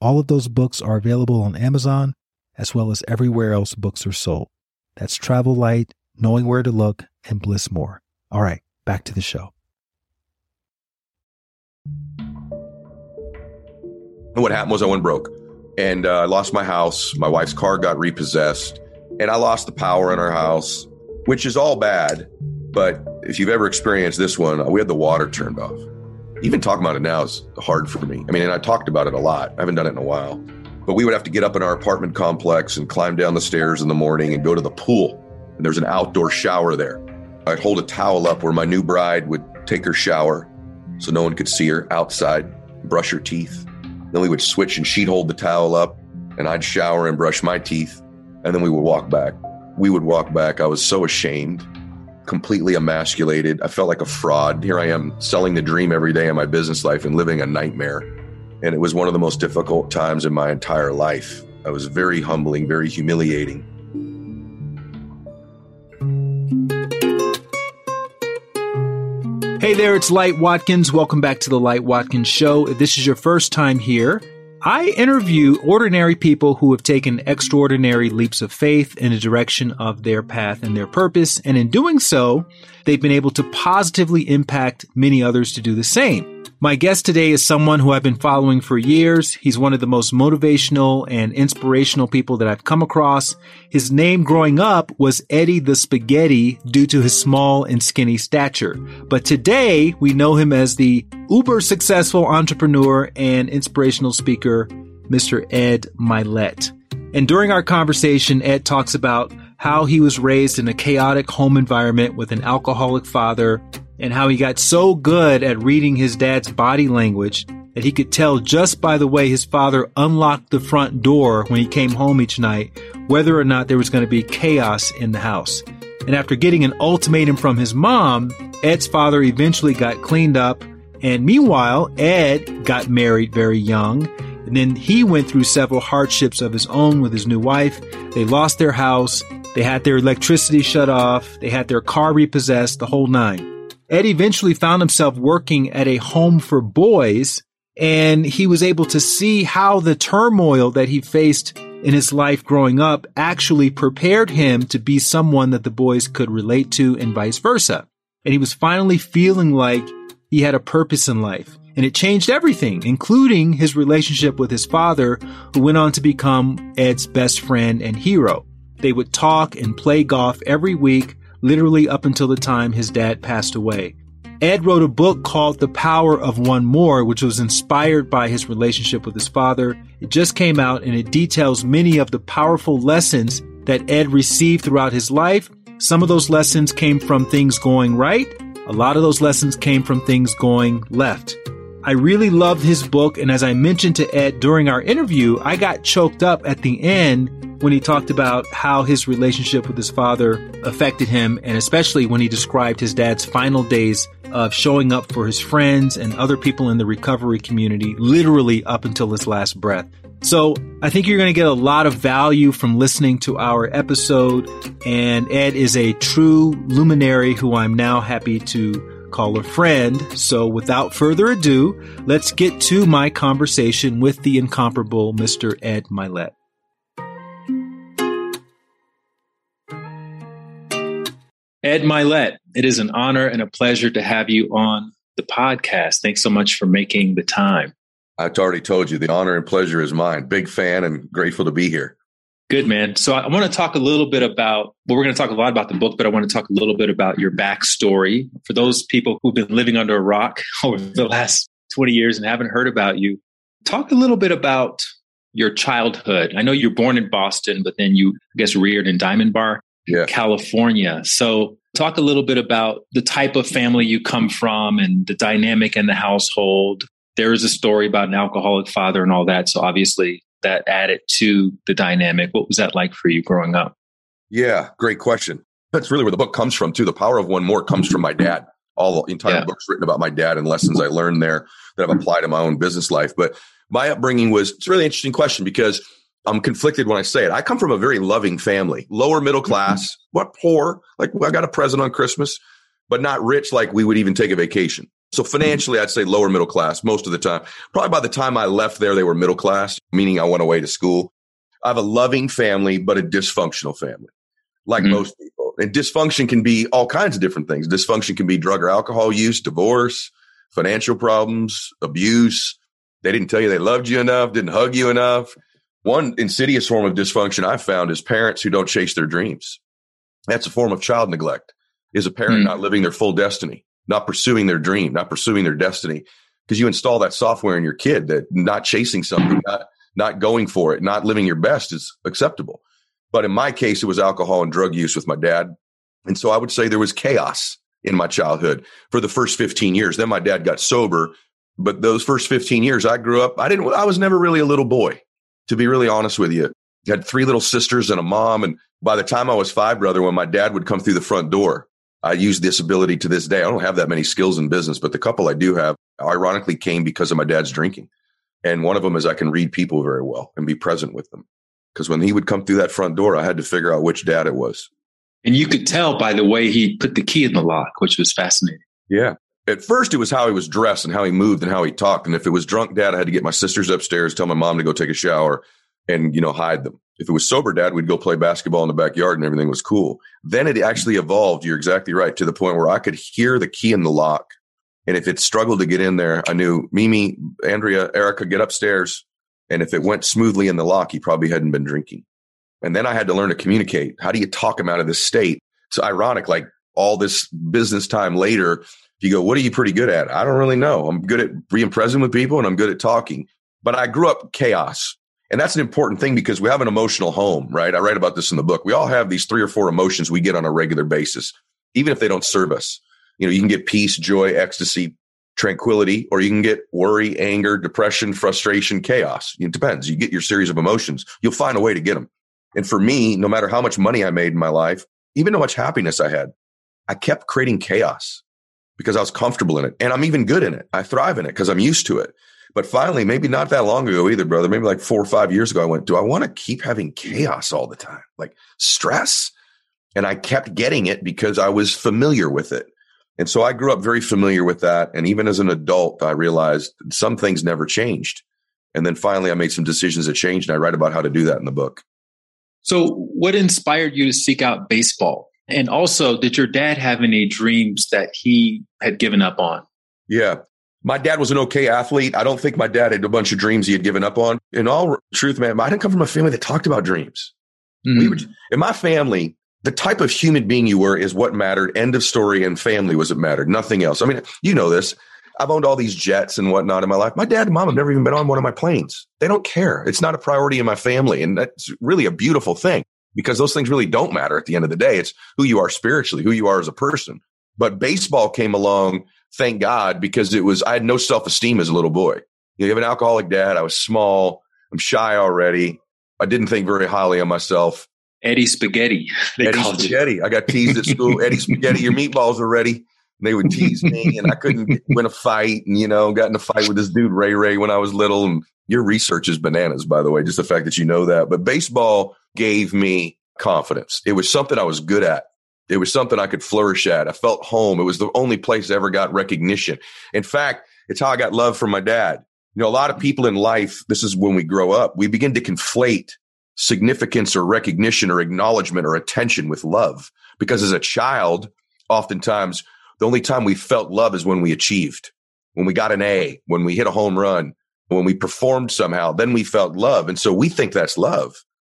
All of those books are available on Amazon as well as everywhere else books are sold. That's Travel Light, Knowing Where to Look, and Bliss More. All right, back to the show. What happened was I went broke and uh, I lost my house. My wife's car got repossessed and I lost the power in our house, which is all bad. But if you've ever experienced this one, we had the water turned off. Even talking about it now is hard for me. I mean, and I talked about it a lot. I haven't done it in a while. But we would have to get up in our apartment complex and climb down the stairs in the morning and go to the pool. And there's an outdoor shower there. I'd hold a towel up where my new bride would take her shower so no one could see her outside, brush her teeth. Then we would switch and she'd hold the towel up and I'd shower and brush my teeth. And then we would walk back. We would walk back. I was so ashamed completely emasculated. I felt like a fraud. Here I am selling the dream every day in my business life and living a nightmare. And it was one of the most difficult times in my entire life. I was very humbling, very humiliating. Hey there, it's Light Watkins. Welcome back to the Light Watkins Show. If this is your first time here, I interview ordinary people who have taken extraordinary leaps of faith in the direction of their path and their purpose. And in doing so, they've been able to positively impact many others to do the same. My guest today is someone who I've been following for years. He's one of the most motivational and inspirational people that I've come across. His name growing up was Eddie the Spaghetti due to his small and skinny stature. But today we know him as the uber successful entrepreneur and inspirational speaker, Mr. Ed Mylett. And during our conversation, Ed talks about how he was raised in a chaotic home environment with an alcoholic father and how he got so good at reading his dad's body language that he could tell just by the way his father unlocked the front door when he came home each night whether or not there was going to be chaos in the house. And after getting an ultimatum from his mom, Ed's father eventually got cleaned up. And meanwhile, Ed got married very young. And then he went through several hardships of his own with his new wife. They lost their house. They had their electricity shut off. They had their car repossessed, the whole nine. Ed eventually found himself working at a home for boys and he was able to see how the turmoil that he faced in his life growing up actually prepared him to be someone that the boys could relate to and vice versa. And he was finally feeling like he had a purpose in life. And it changed everything, including his relationship with his father, who went on to become Ed's best friend and hero. They would talk and play golf every week literally up until the time his dad passed away. Ed wrote a book called The Power of One More, which was inspired by his relationship with his father. It just came out and it details many of the powerful lessons that Ed received throughout his life. Some of those lessons came from things going right. A lot of those lessons came from things going left. I really loved his book, and as I mentioned to Ed during our interview, I got choked up at the end when he talked about how his relationship with his father affected him, and especially when he described his dad's final days of showing up for his friends and other people in the recovery community, literally up until his last breath. So I think you're going to get a lot of value from listening to our episode. And Ed is a true luminary who I'm now happy to call a friend. So without further ado, let's get to my conversation with the incomparable Mr. Ed Mylett. Ed Mylett, it is an honor and a pleasure to have you on the podcast. Thanks so much for making the time. I've already told you the honor and pleasure is mine. Big fan and grateful to be here. Good, man. So I want to talk a little bit about, well, we're going to talk a lot about the book, but I want to talk a little bit about your backstory. For those people who've been living under a rock over the last 20 years and haven't heard about you, talk a little bit about your childhood. I know you're born in Boston, but then you, I guess, reared in Diamond Bar yeah. California. So, talk a little bit about the type of family you come from and the dynamic in the household. There is a story about an alcoholic father and all that. So, obviously, that added to the dynamic. What was that like for you growing up? Yeah, great question. That's really where the book comes from, too. The power of one more comes from my dad. All the entire yeah. book's written about my dad and lessons I learned there that I've applied in my own business life. But my upbringing was, it's a really interesting question because I'm conflicted when I say it. I come from a very loving family, lower middle mm-hmm. class, what poor. Like I got a present on Christmas, but not rich like we would even take a vacation. So financially, I'd say lower middle class most of the time. Probably by the time I left there, they were middle class, meaning I went away to school. I have a loving family, but a dysfunctional family, like mm-hmm. most people. And dysfunction can be all kinds of different things. Dysfunction can be drug or alcohol use, divorce, financial problems, abuse. They didn't tell you they loved you enough, didn't hug you enough. One insidious form of dysfunction I've found is parents who don't chase their dreams. That's a form of child neglect, is a parent mm. not living their full destiny, not pursuing their dream, not pursuing their destiny. Because you install that software in your kid that not chasing something, not, not going for it, not living your best is acceptable. But in my case, it was alcohol and drug use with my dad. And so I would say there was chaos in my childhood for the first 15 years. Then my dad got sober. But those first 15 years I grew up, I didn't, I was never really a little boy, to be really honest with you. I had three little sisters and a mom. And by the time I was five, brother, when my dad would come through the front door, I use this ability to this day. I don't have that many skills in business, but the couple I do have ironically came because of my dad's drinking. And one of them is I can read people very well and be present with them. Because when he would come through that front door, I had to figure out which dad it was. And you could tell by the way he put the key in the lock, which was fascinating. Yeah. At first, it was how he was dressed and how he moved and how he talked. And if it was drunk dad, I had to get my sisters upstairs, tell my mom to go take a shower and, you know, hide them. If it was sober dad, we'd go play basketball in the backyard and everything was cool. Then it actually evolved. You're exactly right to the point where I could hear the key in the lock. And if it struggled to get in there, I knew Mimi, Andrea, Erica, get upstairs. And if it went smoothly in the lock, he probably hadn't been drinking. And then I had to learn to communicate. How do you talk him out of this state? It's ironic, like all this business time later, you go, what are you pretty good at? I don't really know. I'm good at being present with people and I'm good at talking. But I grew up chaos. And that's an important thing because we have an emotional home, right? I write about this in the book. We all have these three or four emotions we get on a regular basis, even if they don't serve us. You know, you can get peace, joy, ecstasy, tranquility, or you can get worry, anger, depression, frustration, chaos. It depends. You get your series of emotions. You'll find a way to get them. And for me, no matter how much money I made in my life, even how much happiness I had, I kept creating chaos because I was comfortable in it. And I'm even good in it. I thrive in it because I'm used to it. But finally, maybe not that long ago either, brother, maybe like four or five years ago, I went, do I want to keep having chaos all the time? Like stress? And I kept getting it because I was familiar with it. And so I grew up very familiar with that. And even as an adult, I realized some things never changed. And then finally, I made some decisions that changed. And I write about how to do that in the book. So, what inspired you to seek out baseball? And also, did your dad have any dreams that he had given up on? Yeah. My dad was an okay athlete. I don't think my dad had a bunch of dreams he had given up on. In all truth, man, I didn't come from a family that talked about dreams. Mm. We would, in my family, the type of human being you were is what mattered. End of story. And family was it mattered. Nothing else. I mean, you know this. I've owned all these jets and whatnot in my life. My dad and mom have never even been on one of my planes. They don't care. It's not a priority in my family. And that's really a beautiful thing because those things really don't matter at the end of the day. It's who you are spiritually, who you are as a person. But baseball came along, thank God, because it was, I had no self esteem as a little boy. You, have an alcoholic dad. I was small. I'm shy already. I didn't think very highly of myself. Eddie Spaghetti. Eddie Spaghetti. You. I got teased at school. Eddie Spaghetti, your meatballs are ready they would tease me and I couldn't win a fight and, you know, got in a fight with this dude, Ray Ray, when I was little. And your research is bananas, by the way, just the fact that you know that. But baseball gave me confidence. It was something I was good at. It was something I could flourish at. I felt home. It was the only place I ever got recognition. In fact, it's how I got love from my dad. You know, a lot of people in life, this is when we grow up, we begin to conflate significance or recognition or acknowledgement or attention with love. Because as a child, oftentimes the only time we felt love is when we achieved, when we got an A, when we hit a home run, when we performed somehow, then we felt love. And so we think that's love.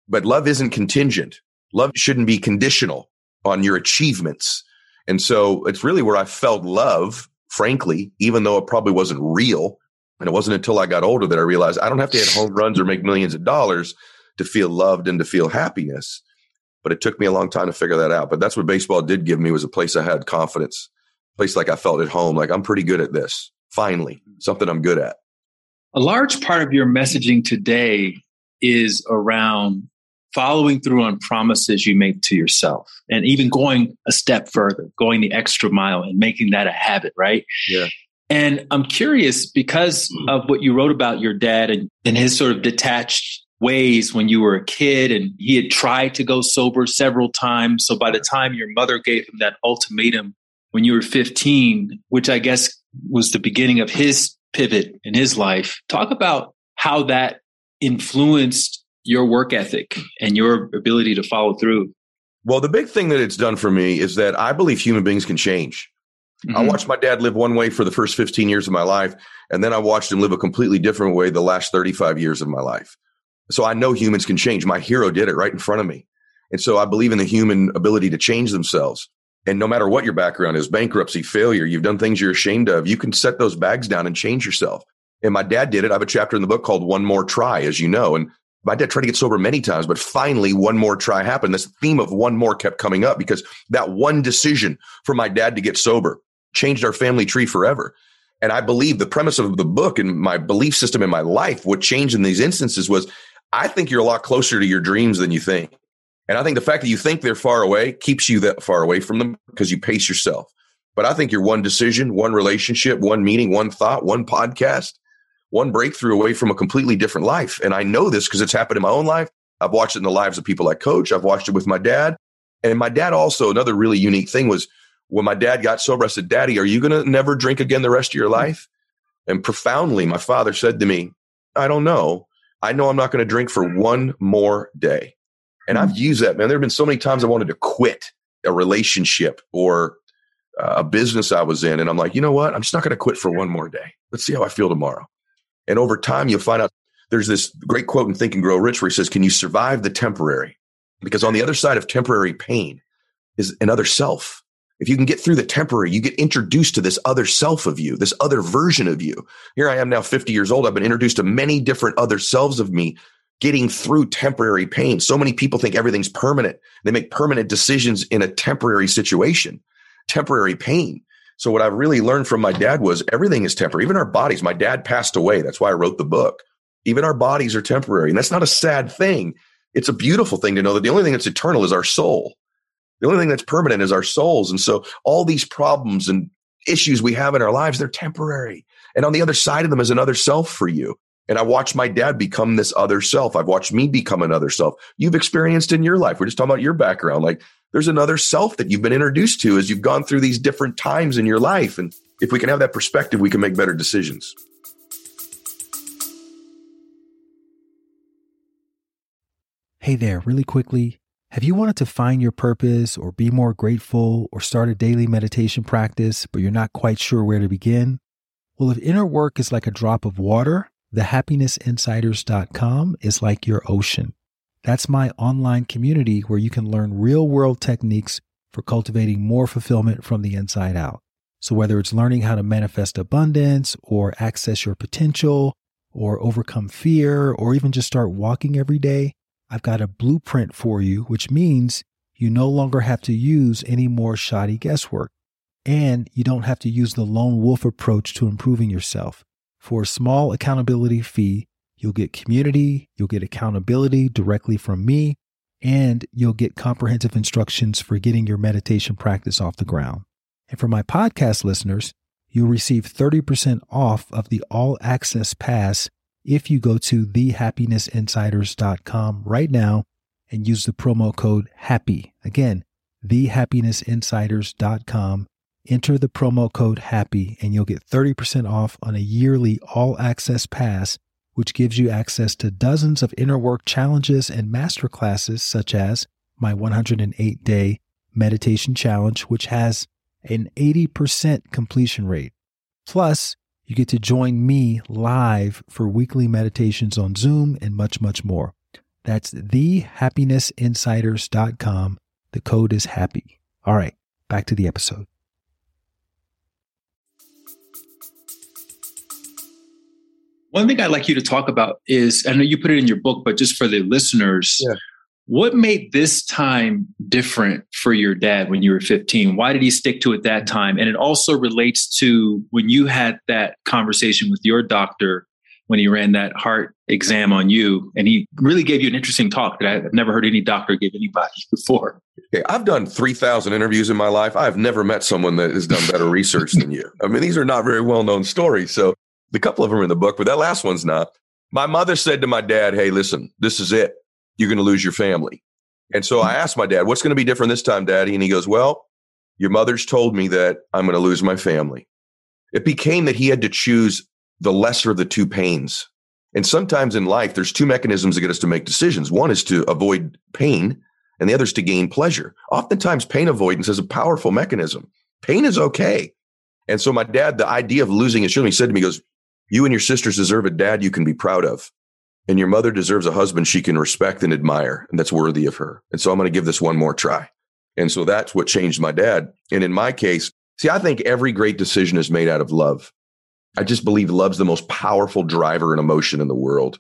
But love isn't contingent. Love shouldn't be conditional on your achievements. And so it's really where I felt love, frankly, even though it probably wasn't real. And it wasn't until I got older that I realized I don't have to hit home runs or make millions of dollars to feel loved and to feel happiness. But it took me a long time to figure that out. But that's what baseball did give me was a place I had confidence a place like I felt at home. Like I'm pretty good at this. Finally, something I'm good at. A large part of your messaging today is around following through on promises you make to yourself and even going a step further, going the extra mile and making that a habit, right? Yeah. And I'm curious because mm. of what you wrote about your dad and, and his sort of detached ways when you were a kid and he had tried to go sober several times. So by the time your mother gave him that ultimatum when you were 15, which I guess was the beginning of his pivot in his life, talk about how that influenced your work ethic and your ability to follow through. Well, the big thing that it's done for me is that I believe human beings can change. Mm-hmm. I watched my dad live one way for the first 15 years of my life, and then I watched him live a completely different way the last 35 years of my life. So I know humans can change. My hero did it right in front of me. And so I believe in the human ability to change themselves. And no matter what your background is, bankruptcy, failure, you've done things you're ashamed of, you can set those bags down and change yourself. And my dad did it. I have a chapter in the book called One More Try, as you know. And my dad tried to get sober many times, but finally one more try happened. This theme of one more kept coming up because that one decision for my dad to get sober changed our family tree forever. And I believe the premise of the book and my belief system in my life, what changed in these instances was I think you're a lot closer to your dreams than you think. And I think the fact that you think they're far away keeps you that far away from them because you pace yourself. But I think you're one decision, one relationship, one meeting, one thought, one podcast, one breakthrough away from a completely different life. And I know this because it's happened in my own life. I've watched it in the lives of people I coach. I've watched it with my dad. And my dad also, another really unique thing was when my dad got sober, I said, Daddy, are you going to never drink again the rest of your life? And profoundly, my father said to me, I don't know. I know I'm not going to drink for one more day. And I've used that, man. There have been so many times I wanted to quit a relationship or uh, a business I was in. And I'm like, you know what? I'm just not going to quit for one more day. Let's see how I feel tomorrow. And over time, you'll find out there's this great quote in Think and Grow Rich where he says, Can you survive the temporary? Because on the other side of temporary pain is another self. If you can get through the temporary, you get introduced to this other self of you, this other version of you. Here I am now 50 years old. I've been introduced to many different other selves of me getting through temporary pain. So many people think everything's permanent. They make permanent decisions in a temporary situation, temporary pain. So what I've really learned from my dad was everything is temporary. Even our bodies. My dad passed away. That's why I wrote the book. Even our bodies are temporary. And that's not a sad thing. It's a beautiful thing to know that the only thing that's eternal is our soul. The only thing that's permanent is our souls. And so all these problems and issues we have in our lives, they're temporary. And on the other side of them is another self for you. And I watched my dad become this other self. I've watched me become another self. You've experienced in your life. We're just talking about your background. Like there's another self that you've been introduced to as you've gone through these different times in your life. And if we can have that perspective, we can make better decisions. Hey there, really quickly. Have you wanted to find your purpose or be more grateful or start a daily meditation practice, but you're not quite sure where to begin? Well, if inner work is like a drop of water, thehappinessinsiders.com is like your ocean. That's my online community where you can learn real world techniques for cultivating more fulfillment from the inside out. So, whether it's learning how to manifest abundance or access your potential or overcome fear or even just start walking every day, I've got a blueprint for you, which means you no longer have to use any more shoddy guesswork. And you don't have to use the lone wolf approach to improving yourself. For a small accountability fee, you'll get community, you'll get accountability directly from me, and you'll get comprehensive instructions for getting your meditation practice off the ground. And for my podcast listeners, you'll receive 30% off of the all access pass if you go to thehappinessinsiders.com right now and use the promo code HAPPY. Again, thehappinessinsiders.com Enter the promo code HAPPY and you'll get 30% off on a yearly all access pass, which gives you access to dozens of inner work challenges and masterclasses, such as my 108 day meditation challenge, which has an 80% completion rate. Plus, you get to join me live for weekly meditations on Zoom and much, much more. That's thehappinessinsiders.com. The code is HAPPY. All right, back to the episode. One thing I'd like you to talk about is I know you put it in your book, but just for the listeners, yeah. what made this time different for your dad when you were 15? Why did he stick to it that time? And it also relates to when you had that conversation with your doctor when he ran that heart exam on you. And he really gave you an interesting talk that I've never heard any doctor give anybody before. Okay, I've done 3,000 interviews in my life. I've never met someone that has done better research than you. I mean, these are not very well known stories. So the couple of them are in the book, but that last one's not. My mother said to my dad, Hey, listen, this is it. You're going to lose your family. And so I asked my dad, What's going to be different this time, daddy? And he goes, Well, your mother's told me that I'm going to lose my family. It became that he had to choose the lesser of the two pains. And sometimes in life, there's two mechanisms that get us to make decisions. One is to avoid pain, and the other is to gain pleasure. Oftentimes, pain avoidance is a powerful mechanism. Pain is okay. And so, my dad, the idea of losing his children, he said to me, he goes, You and your sisters deserve a dad you can be proud of. And your mother deserves a husband she can respect and admire, and that's worthy of her. And so, I'm going to give this one more try. And so, that's what changed my dad. And in my case, see, I think every great decision is made out of love. I just believe love's the most powerful driver and emotion in the world.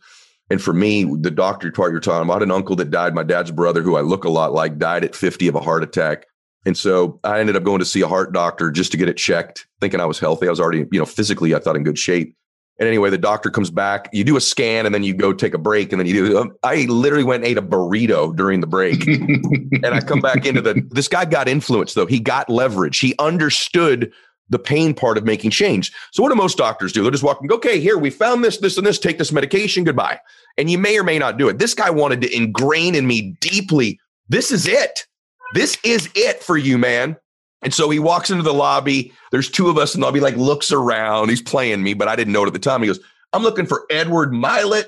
And for me, the doctor part you're talking about, an uncle that died, my dad's brother, who I look a lot like, died at 50 of a heart attack. And so I ended up going to see a heart doctor just to get it checked, thinking I was healthy. I was already, you know, physically, I thought in good shape. And anyway, the doctor comes back, you do a scan and then you go take a break. And then you do, um, I literally went and ate a burrito during the break. and I come back into the, this guy got influence though. He got leverage. He understood the pain part of making change. So what do most doctors do? They're just walking. okay, here, we found this, this, and this, take this medication, goodbye. And you may or may not do it. This guy wanted to ingrain in me deeply, this is it. This is it for you, man. And so he walks into the lobby. There's two of us in the lobby, like looks around. He's playing me, but I didn't know it at the time. He goes, I'm looking for Edward Mylett.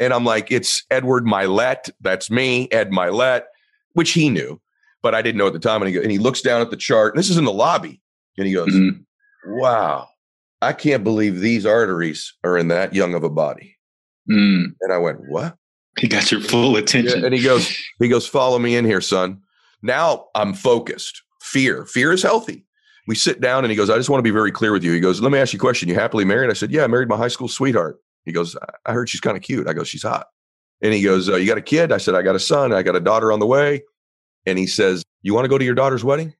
And I'm like, it's Edward Mylett. That's me, Ed Mylett, which he knew, but I didn't know at the time. And he, goes, and he looks down at the chart. And this is in the lobby. And he goes, mm-hmm. Wow, I can't believe these arteries are in that young of a body. Mm. And I went, What? He got your full attention. Yeah, and he goes, he goes, follow me in here, son. Now I'm focused. Fear. Fear is healthy. We sit down and he goes, I just want to be very clear with you. He goes, Let me ask you a question. You happily married? I said, Yeah, I married my high school sweetheart. He goes, I heard she's kind of cute. I go, She's hot. And he goes, uh, You got a kid? I said, I got a son. I got a daughter on the way. And he says, You want to go to your daughter's wedding?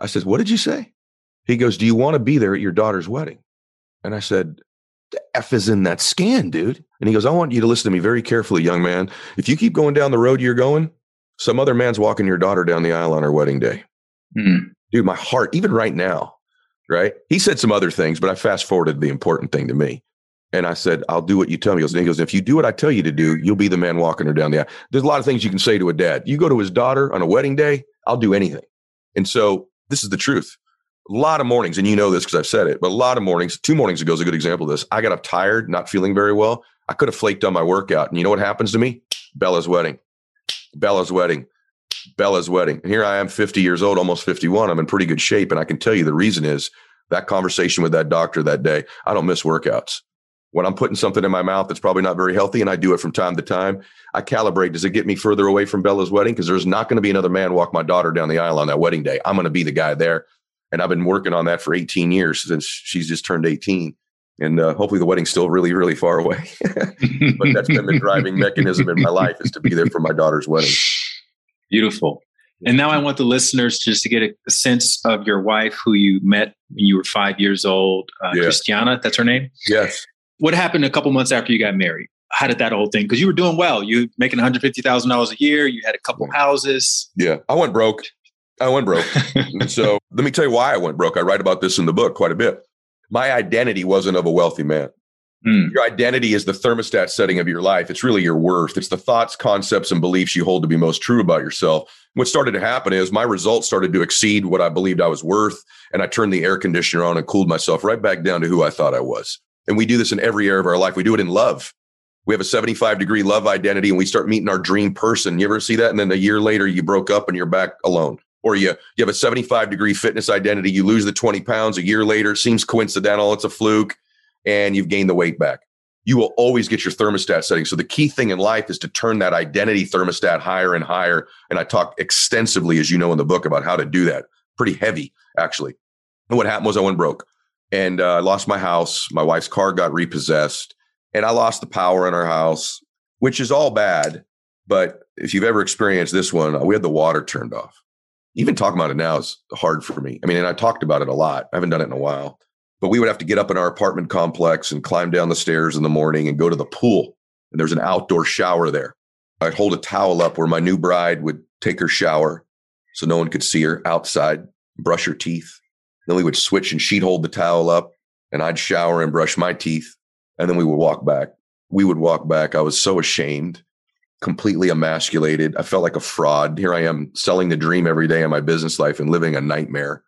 I said, What did you say? He goes, Do you want to be there at your daughter's wedding? And I said, The F is in that scan, dude. And he goes, I want you to listen to me very carefully, young man. If you keep going down the road you're going, some other man's walking your daughter down the aisle on her wedding day. Mm. Dude, my heart, even right now, right? He said some other things, but I fast forwarded the important thing to me. And I said, I'll do what you tell me. Goes, he goes, if you do what I tell you to do, you'll be the man walking her down the aisle. There's a lot of things you can say to a dad. You go to his daughter on a wedding day, I'll do anything. And so this is the truth a lot of mornings, and you know this because I've said it, but a lot of mornings, two mornings ago is a good example of this. I got up tired, not feeling very well. I could have flaked on my workout. And you know what happens to me? Bella's wedding. Bella's wedding. Bella's wedding. And here I am, 50 years old, almost 51. I'm in pretty good shape. And I can tell you the reason is that conversation with that doctor that day. I don't miss workouts. When I'm putting something in my mouth that's probably not very healthy, and I do it from time to time, I calibrate. Does it get me further away from Bella's wedding? Because there's not going to be another man walk my daughter down the aisle on that wedding day. I'm going to be the guy there. And I've been working on that for 18 years since she's just turned 18. And uh, hopefully the wedding's still really, really far away. but that's been the driving mechanism in my life is to be there for my daughter's wedding. Beautiful. And now I want the listeners just to get a sense of your wife, who you met when you were five years old, uh, yeah. Christiana. That's her name. Yes. What happened a couple months after you got married? How did that whole thing? Because you were doing well. You making one hundred fifty thousand dollars a year. You had a couple houses. Yeah, I went broke. I went broke. so let me tell you why I went broke. I write about this in the book quite a bit. My identity wasn't of a wealthy man. Mm. Your identity is the thermostat setting of your life. It's really your worth. It's the thoughts, concepts, and beliefs you hold to be most true about yourself. What started to happen is my results started to exceed what I believed I was worth. And I turned the air conditioner on and cooled myself right back down to who I thought I was. And we do this in every area of our life. We do it in love. We have a 75 degree love identity and we start meeting our dream person. You ever see that? And then a year later, you broke up and you're back alone or you you have a 75 degree fitness identity you lose the 20 pounds a year later it seems coincidental it's a fluke and you've gained the weight back. You will always get your thermostat setting. So the key thing in life is to turn that identity thermostat higher and higher. And i talk extensively as you know in the book about how to do that. Pretty heavy actually. And what happened was i went broke. And uh, i lost my house. My wife's car got repossessed. And i lost the power in our house which is all bad. But if you've ever experienced this one we had the water turned off. Even talking about it now is hard for me. I mean, and I talked about it a lot. I haven't done it in a while. But we would have to get up in our apartment complex and climb down the stairs in the morning and go to the pool. And there's an outdoor shower there. I'd hold a towel up where my new bride would take her shower so no one could see her outside, brush her teeth. Then we would switch and she'd hold the towel up and I'd shower and brush my teeth. And then we would walk back. We would walk back. I was so ashamed, completely emasculated. I felt like a fraud. Here I am selling the dream every day in my business life and living a nightmare.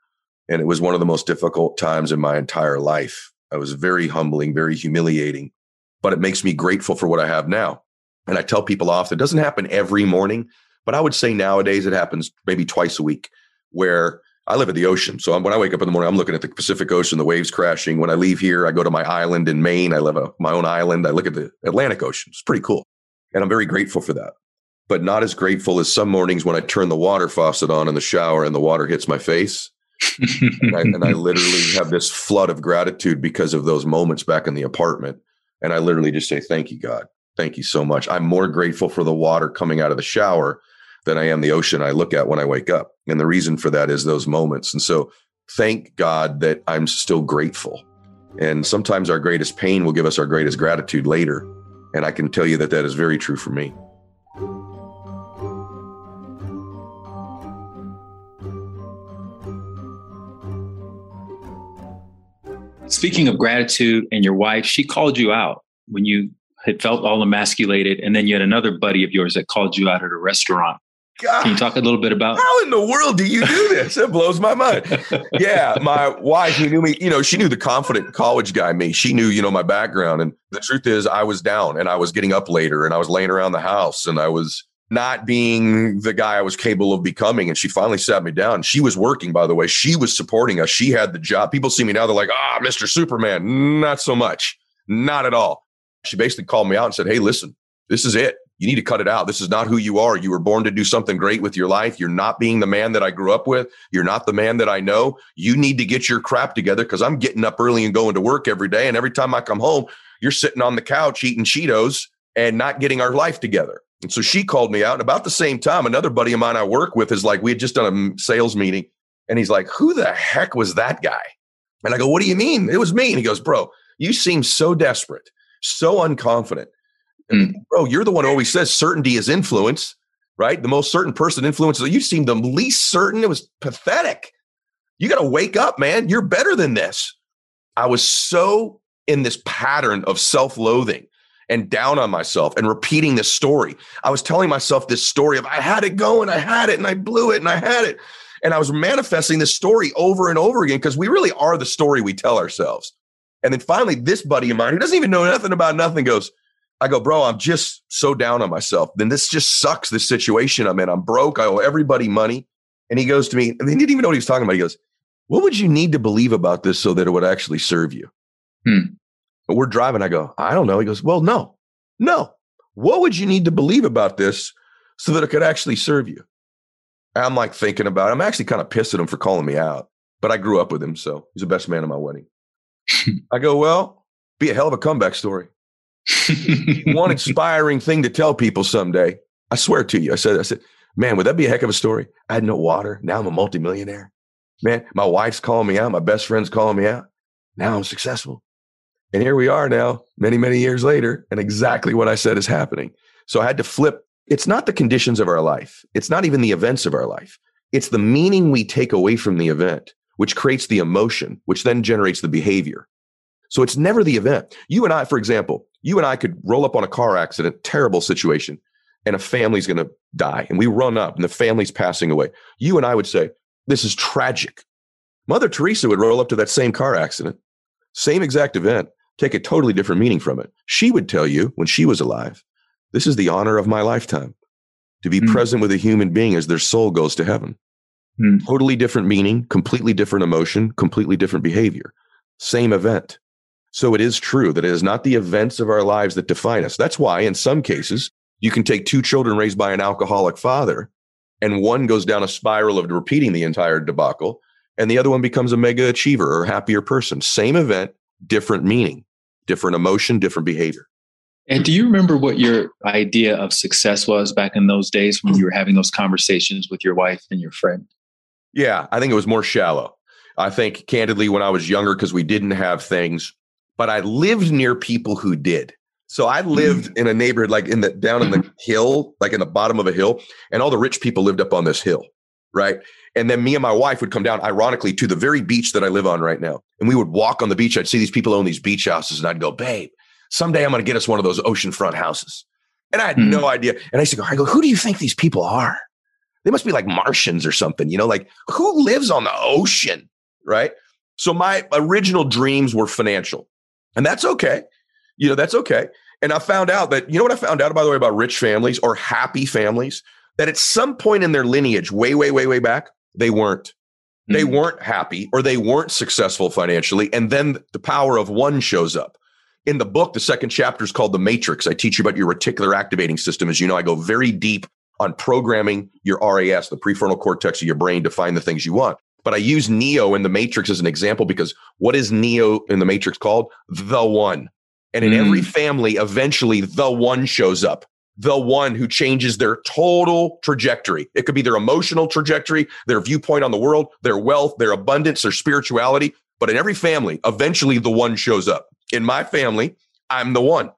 And it was one of the most difficult times in my entire life. I was very humbling, very humiliating, but it makes me grateful for what I have now. And I tell people often, it doesn't happen every morning, but I would say nowadays it happens maybe twice a week where I live at the ocean. So when I wake up in the morning, I'm looking at the Pacific Ocean, the waves crashing. When I leave here, I go to my island in Maine. I live on my own island. I look at the Atlantic Ocean. It's pretty cool. And I'm very grateful for that. But not as grateful as some mornings when I turn the water faucet on in the shower and the water hits my face and, I, and I literally have this flood of gratitude because of those moments back in the apartment. And I literally just say, Thank you, God. Thank you so much. I'm more grateful for the water coming out of the shower than I am the ocean I look at when I wake up. And the reason for that is those moments. And so thank God that I'm still grateful. And sometimes our greatest pain will give us our greatest gratitude later. And I can tell you that that is very true for me. Speaking of gratitude and your wife, she called you out when you had felt all emasculated, and then you had another buddy of yours that called you out at a restaurant. God, Can you talk a little bit about how in the world do you do this? it blows my mind. Yeah, my wife, who knew me, you know, she knew the confident college guy me. She knew, you know, my background. And the truth is, I was down and I was getting up later and I was laying around the house and I was not being the guy I was capable of becoming. And she finally sat me down. She was working, by the way. She was supporting us. She had the job. People see me now, they're like, ah, oh, Mr. Superman. Not so much. Not at all. She basically called me out and said, Hey, listen, this is it. You need to cut it out. This is not who you are. You were born to do something great with your life. You're not being the man that I grew up with. You're not the man that I know. You need to get your crap together because I'm getting up early and going to work every day. And every time I come home, you're sitting on the couch eating Cheetos and not getting our life together. And so she called me out. And about the same time, another buddy of mine I work with is like, we had just done a sales meeting. And he's like, who the heck was that guy? And I go, what do you mean? It was me. And he goes, bro, you seem so desperate, so unconfident. Mm. Bro, you're the one who always says certainty is influence, right? The most certain person influences. You seem the least certain. It was pathetic. You got to wake up, man. You're better than this. I was so in this pattern of self loathing and down on myself and repeating this story. I was telling myself this story of I had it going, I had it, and I blew it, and I had it. And I was manifesting this story over and over again because we really are the story we tell ourselves. And then finally, this buddy of mine who doesn't even know nothing about nothing goes, I go, bro, I'm just so down on myself. Then this just sucks, this situation I'm in. I'm broke. I owe everybody money. And he goes to me, and he didn't even know what he was talking about. He goes, What would you need to believe about this so that it would actually serve you? Hmm. But we're driving. I go, I don't know. He goes, Well, no, no. What would you need to believe about this so that it could actually serve you? I'm like thinking about it. I'm actually kind of pissed at him for calling me out, but I grew up with him. So he's the best man at my wedding. I go, Well, be a hell of a comeback story. One inspiring thing to tell people someday. I swear to you. I said, I said, man, would that be a heck of a story? I had no water. Now I'm a multimillionaire. Man, my wife's calling me out. My best friend's calling me out. Now I'm successful. And here we are now, many, many years later, and exactly what I said is happening. So I had to flip. It's not the conditions of our life, it's not even the events of our life. It's the meaning we take away from the event, which creates the emotion, which then generates the behavior. So it's never the event. You and I, for example, you and I could roll up on a car accident, terrible situation, and a family's going to die. And we run up and the family's passing away. You and I would say, This is tragic. Mother Teresa would roll up to that same car accident, same exact event, take a totally different meaning from it. She would tell you when she was alive, this is the honor of my lifetime to be mm. present with a human being as their soul goes to heaven. Mm. Totally different meaning, completely different emotion, completely different behavior. Same event. So it is true that it is not the events of our lives that define us. That's why, in some cases, you can take two children raised by an alcoholic father, and one goes down a spiral of repeating the entire debacle, and the other one becomes a mega achiever or happier person. Same event, different meaning different emotion, different behavior. And do you remember what your idea of success was back in those days when you were having those conversations with your wife and your friend? Yeah, I think it was more shallow. I think candidly, when I was younger, because we didn't have things, but I lived near people who did. So I lived mm-hmm. in a neighborhood like in the down in the mm-hmm. hill, like in the bottom of a hill, and all the rich people lived up on this hill, right? And then me and my wife would come down, ironically, to the very beach that I live on right now. And we would walk on the beach. I'd see these people own these beach houses, and I'd go, babe, someday I'm going to get us one of those oceanfront houses. And I had mm. no idea. And I used to go, I go, who do you think these people are? They must be like Martians or something, you know, like who lives on the ocean? Right. So my original dreams were financial. And that's okay. You know, that's okay. And I found out that, you know what I found out, by the way, about rich families or happy families? That at some point in their lineage, way, way, way, way back, they weren't. They hmm. weren't happy or they weren't successful financially. And then the power of one shows up. In the book, the second chapter is called The Matrix. I teach you about your reticular activating system. As you know, I go very deep on programming your RAS, the prefrontal cortex of your brain, to find the things you want. But I use Neo in the Matrix as an example because what is Neo in the Matrix called? The one. And in mm. every family, eventually the one shows up. The one who changes their total trajectory. It could be their emotional trajectory, their viewpoint on the world, their wealth, their abundance, their spirituality. But in every family, eventually the one shows up. In my family, I'm the one.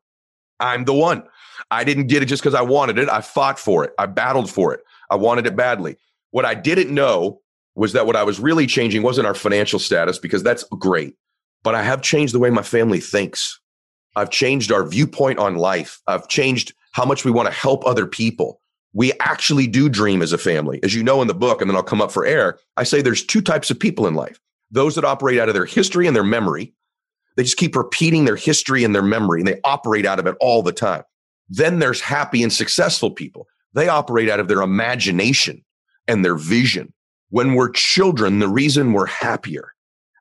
I'm the one. I didn't get it just because I wanted it. I fought for it. I battled for it. I wanted it badly. What I didn't know was that what I was really changing wasn't our financial status because that's great, but I have changed the way my family thinks. I've changed our viewpoint on life. I've changed how much we want to help other people. We actually do dream as a family. As you know in the book, and then I'll come up for air, I say there's two types of people in life those that operate out of their history and their memory. They just keep repeating their history and their memory, and they operate out of it all the time. Then there's happy and successful people. They operate out of their imagination and their vision. When we're children, the reason we're happier,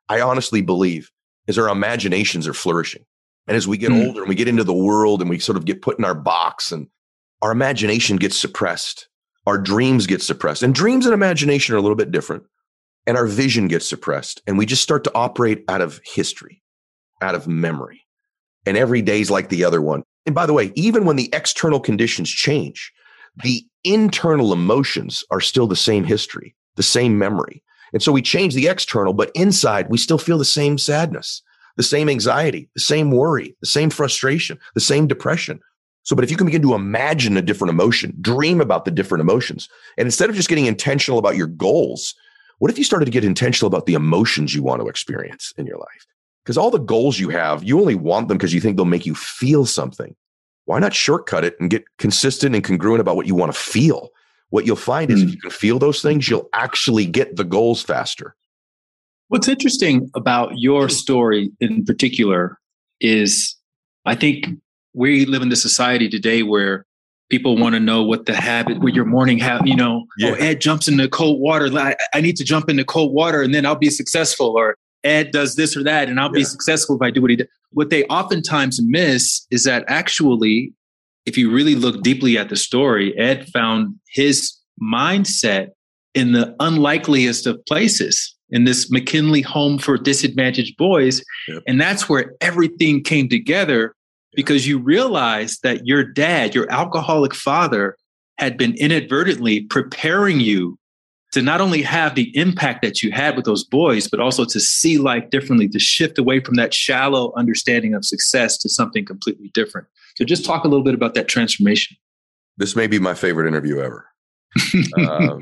I honestly believe, is our imaginations are flourishing. And as we get mm. older and we get into the world and we sort of get put in our box and our imagination gets suppressed, our dreams get suppressed. And dreams and imagination are a little bit different. And our vision gets suppressed. And we just start to operate out of history, out of memory. And every day's like the other one. And by the way, even when the external conditions change, the internal emotions are still the same history, the same memory. And so we change the external, but inside we still feel the same sadness, the same anxiety, the same worry, the same frustration, the same depression. So, but if you can begin to imagine a different emotion, dream about the different emotions, and instead of just getting intentional about your goals, what if you started to get intentional about the emotions you want to experience in your life? Because all the goals you have, you only want them because you think they'll make you feel something. Why not shortcut it and get consistent and congruent about what you want to feel? What you'll find is mm. if hmm. you can feel those things, you'll actually get the goals faster. What's interesting about your story in particular is I think we live in a society today where people want to know what the habit, what your morning habit, you know, oh, yeah. oh, Ed jumps into cold water. I, I, need to jump into cold water and then I'll be successful. Or Ed does this or that and I'll yeah. be successful if I do what he did. What they oftentimes miss is that actually, if you really look deeply at the story, Ed found his mindset in the unlikeliest of places in this McKinley home for disadvantaged boys. Yep. And that's where everything came together because you realized that your dad, your alcoholic father, had been inadvertently preparing you to not only have the impact that you had with those boys, but also to see life differently, to shift away from that shallow understanding of success to something completely different. So just talk a little bit about that transformation. This may be my favorite interview ever. um,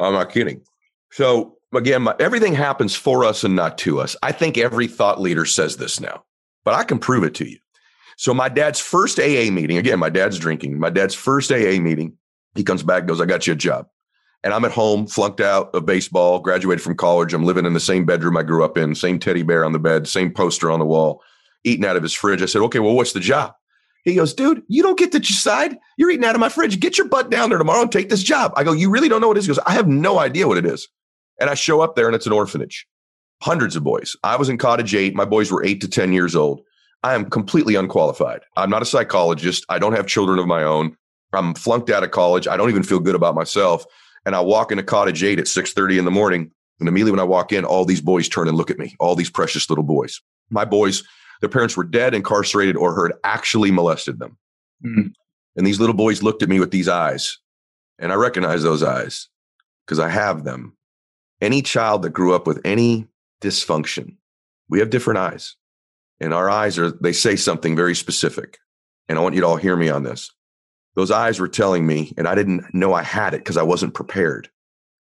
I'm not kidding. So again, my, everything happens for us and not to us. I think every thought leader says this now, but I can prove it to you. So my dad's first AA meeting, again, my dad's drinking. My dad's first AA meeting, he comes back, goes, "I got you a job." and I'm at home, flunked out of baseball, graduated from college. I'm living in the same bedroom I grew up in, same teddy bear on the bed, same poster on the wall, eating out of his fridge. I said, okay, well, what's the job? He goes, dude, you don't get to decide. You're eating out of my fridge. Get your butt down there tomorrow and take this job. I go, you really don't know what it is? He goes, I have no idea what it is. And I show up there and it's an orphanage. Hundreds of boys. I was in cottage eight. My boys were eight to 10 years old. I am completely unqualified. I'm not a psychologist. I don't have children of my own. I'm flunked out of college. I don't even feel good about myself. And I walk into cottage eight at 6:30 in the morning. And immediately when I walk in, all these boys turn and look at me, all these precious little boys. My boys, their parents were dead, incarcerated, or had actually molested them. Mm-hmm. And these little boys looked at me with these eyes. And I recognize those eyes because I have them. Any child that grew up with any dysfunction, we have different eyes. And our eyes are, they say something very specific. And I want you to all hear me on this. Those eyes were telling me, and I didn't know I had it because I wasn't prepared.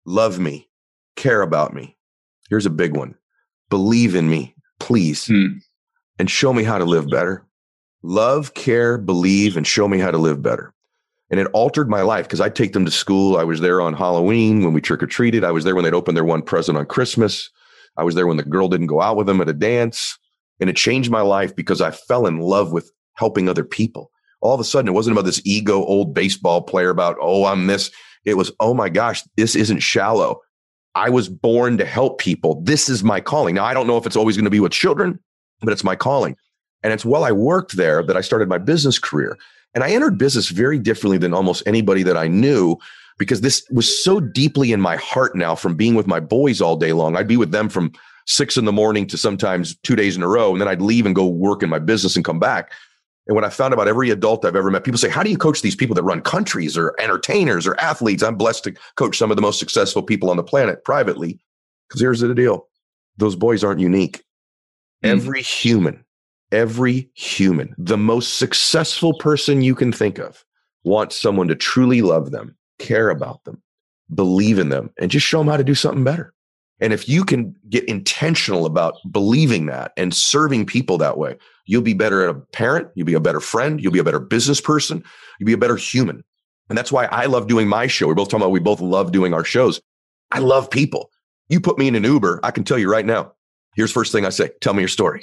Love me, care about me. Here's a big one believe in me, please, hmm. and show me how to live better. Love, care, believe, and show me how to live better. And it altered my life because I'd take them to school. I was there on Halloween when we trick or treated. I was there when they'd open their one present on Christmas. I was there when the girl didn't go out with them at a dance. And it changed my life because I fell in love with helping other people. All of a sudden, it wasn't about this ego old baseball player about, oh, I'm this. It was, oh my gosh, this isn't shallow. I was born to help people. This is my calling. Now, I don't know if it's always going to be with children, but it's my calling. And it's while I worked there that I started my business career. And I entered business very differently than almost anybody that I knew because this was so deeply in my heart now from being with my boys all day long. I'd be with them from six in the morning to sometimes two days in a row. And then I'd leave and go work in my business and come back. And what I found about every adult I've ever met, people say, How do you coach these people that run countries or entertainers or athletes? I'm blessed to coach some of the most successful people on the planet privately. Because here's the deal those boys aren't unique. Mm. Every human, every human, the most successful person you can think of, wants someone to truly love them, care about them, believe in them, and just show them how to do something better. And if you can get intentional about believing that and serving people that way, you'll be better at a parent, you'll be a better friend, you'll be a better business person, you'll be a better human. And that's why I love doing my show. We're both talking about we both love doing our shows. I love people. You put me in an Uber, I can tell you right now. Here's first thing I say, tell me your story.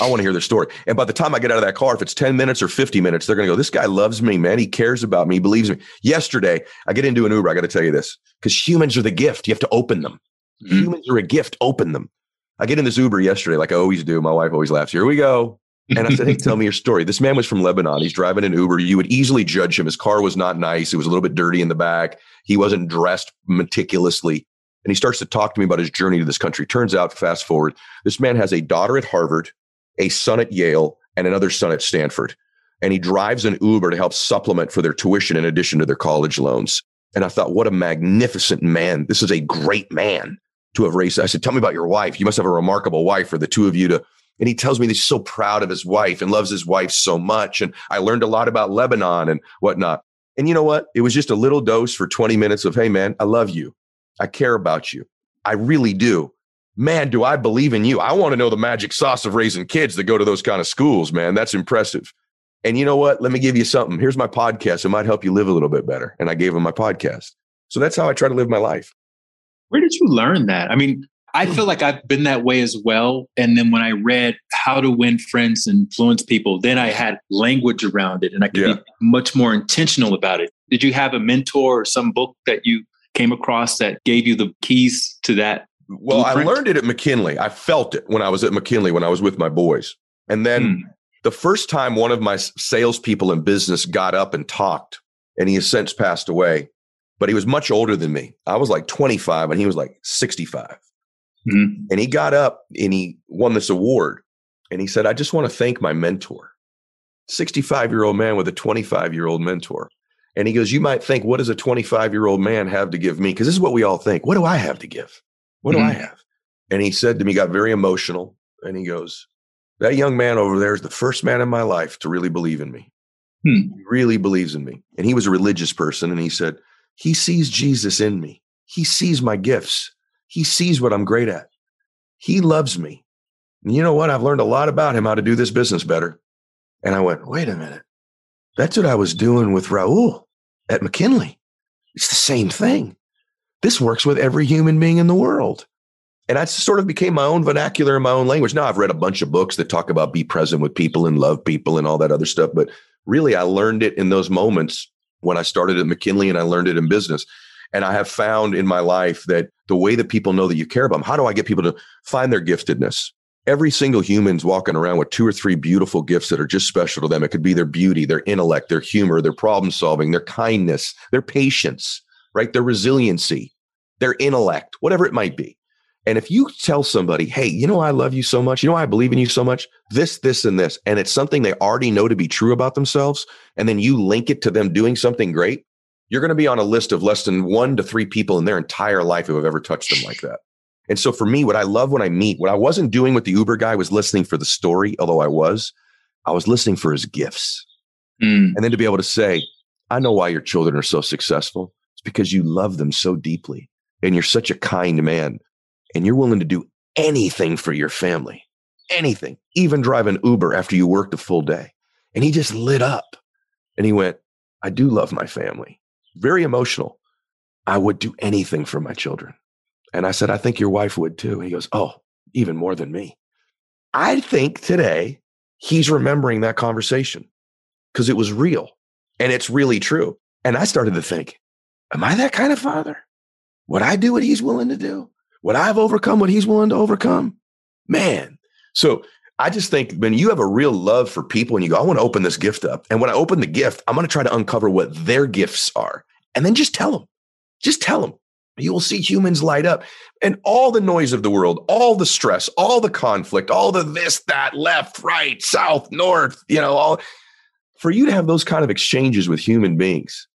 I want to hear their story. And by the time I get out of that car, if it's 10 minutes or 50 minutes, they're going to go, This guy loves me, man. He cares about me. He believes me. Yesterday, I get into an Uber. I got to tell you this because humans are the gift. You have to open them. Mm-hmm. Humans are a gift. Open them. I get in this Uber yesterday, like I always do. My wife always laughs. Here we go. And I said, Hey, tell me your story. This man was from Lebanon. He's driving an Uber. You would easily judge him. His car was not nice. It was a little bit dirty in the back. He wasn't dressed meticulously. And he starts to talk to me about his journey to this country. Turns out, fast forward, this man has a daughter at Harvard, a son at Yale, and another son at Stanford. And he drives an Uber to help supplement for their tuition in addition to their college loans. And I thought, what a magnificent man. This is a great man to have raised. I said, Tell me about your wife. You must have a remarkable wife for the two of you to. And he tells me he's so proud of his wife and loves his wife so much. And I learned a lot about Lebanon and whatnot. And you know what? It was just a little dose for 20 minutes of, hey, man, I love you. I care about you. I really do. Man, do I believe in you. I want to know the magic sauce of raising kids that go to those kind of schools, man. That's impressive. And you know what? Let me give you something. Here's my podcast. It might help you live a little bit better. And I gave him my podcast. So that's how I try to live my life. Where did you learn that? I mean, I feel like I've been that way as well. And then when I read How to Win Friends and Influence People, then I had language around it and I could yeah. be much more intentional about it. Did you have a mentor or some book that you came across that gave you the keys to that? Well, blueprint? I learned it at McKinley. I felt it when I was at McKinley when I was with my boys. And then hmm. the first time one of my salespeople in business got up and talked, and he has since passed away, but he was much older than me. I was like 25 and he was like 65. Mm-hmm. And he got up and he won this award. And he said, I just want to thank my mentor. 65 year old man with a 25 year old mentor. And he goes, You might think, what does a 25 year old man have to give me? Because this is what we all think. What do I have to give? What mm-hmm. do I have? And he said to me, got very emotional. And he goes, That young man over there is the first man in my life to really believe in me. Hmm. He really believes in me. And he was a religious person. And he said, he sees Jesus in me. He sees my gifts. He sees what I'm great at. He loves me. And you know what? I've learned a lot about him, how to do this business better. And I went, wait a minute. That's what I was doing with Raul at McKinley. It's the same thing. This works with every human being in the world. And I sort of became my own vernacular and my own language. Now I've read a bunch of books that talk about be present with people and love people and all that other stuff. But really, I learned it in those moments when I started at McKinley and I learned it in business. And I have found in my life that the way that people know that you care about them, how do I get people to find their giftedness? Every single human's walking around with two or three beautiful gifts that are just special to them. It could be their beauty, their intellect, their humor, their problem solving, their kindness, their patience, right? Their resiliency, their intellect, whatever it might be. And if you tell somebody, hey, you know, I love you so much, you know, I believe in you so much, this, this, and this, and it's something they already know to be true about themselves, and then you link it to them doing something great, you're going to be on a list of less than one to three people in their entire life who have ever touched them like that. And so for me, what I love when I meet, what I wasn't doing with the Uber guy was listening for the story, although I was, I was listening for his gifts. Mm. And then to be able to say, I know why your children are so successful. It's because you love them so deeply and you're such a kind man and you're willing to do anything for your family, anything, even drive an Uber after you worked a full day. And he just lit up and he went, I do love my family. Very emotional. I would do anything for my children. And I said, I think your wife would too. And he goes, Oh, even more than me. I think today he's remembering that conversation because it was real and it's really true. And I started to think, Am I that kind of father? Would I do what he's willing to do? Would I have overcome what he's willing to overcome? Man. So I just think when you have a real love for people and you go, I want to open this gift up. And when I open the gift, I'm going to try to uncover what their gifts are and then just tell them. Just tell them. You will see humans light up and all the noise of the world, all the stress, all the conflict, all the this, that, left, right, south, north, you know, all for you to have those kind of exchanges with human beings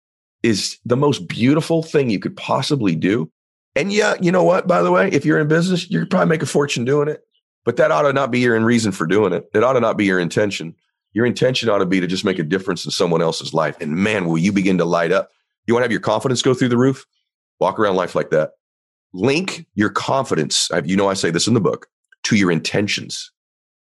is the most beautiful thing you could possibly do. And yeah, you know what, by the way, if you're in business, you could probably make a fortune doing it. But that ought to not be your reason for doing it. It ought to not be your intention. Your intention ought to be to just make a difference in someone else's life. And man, will you begin to light up? You want to have your confidence go through the roof? Walk around life like that. Link your confidence. You know, I say this in the book to your intentions.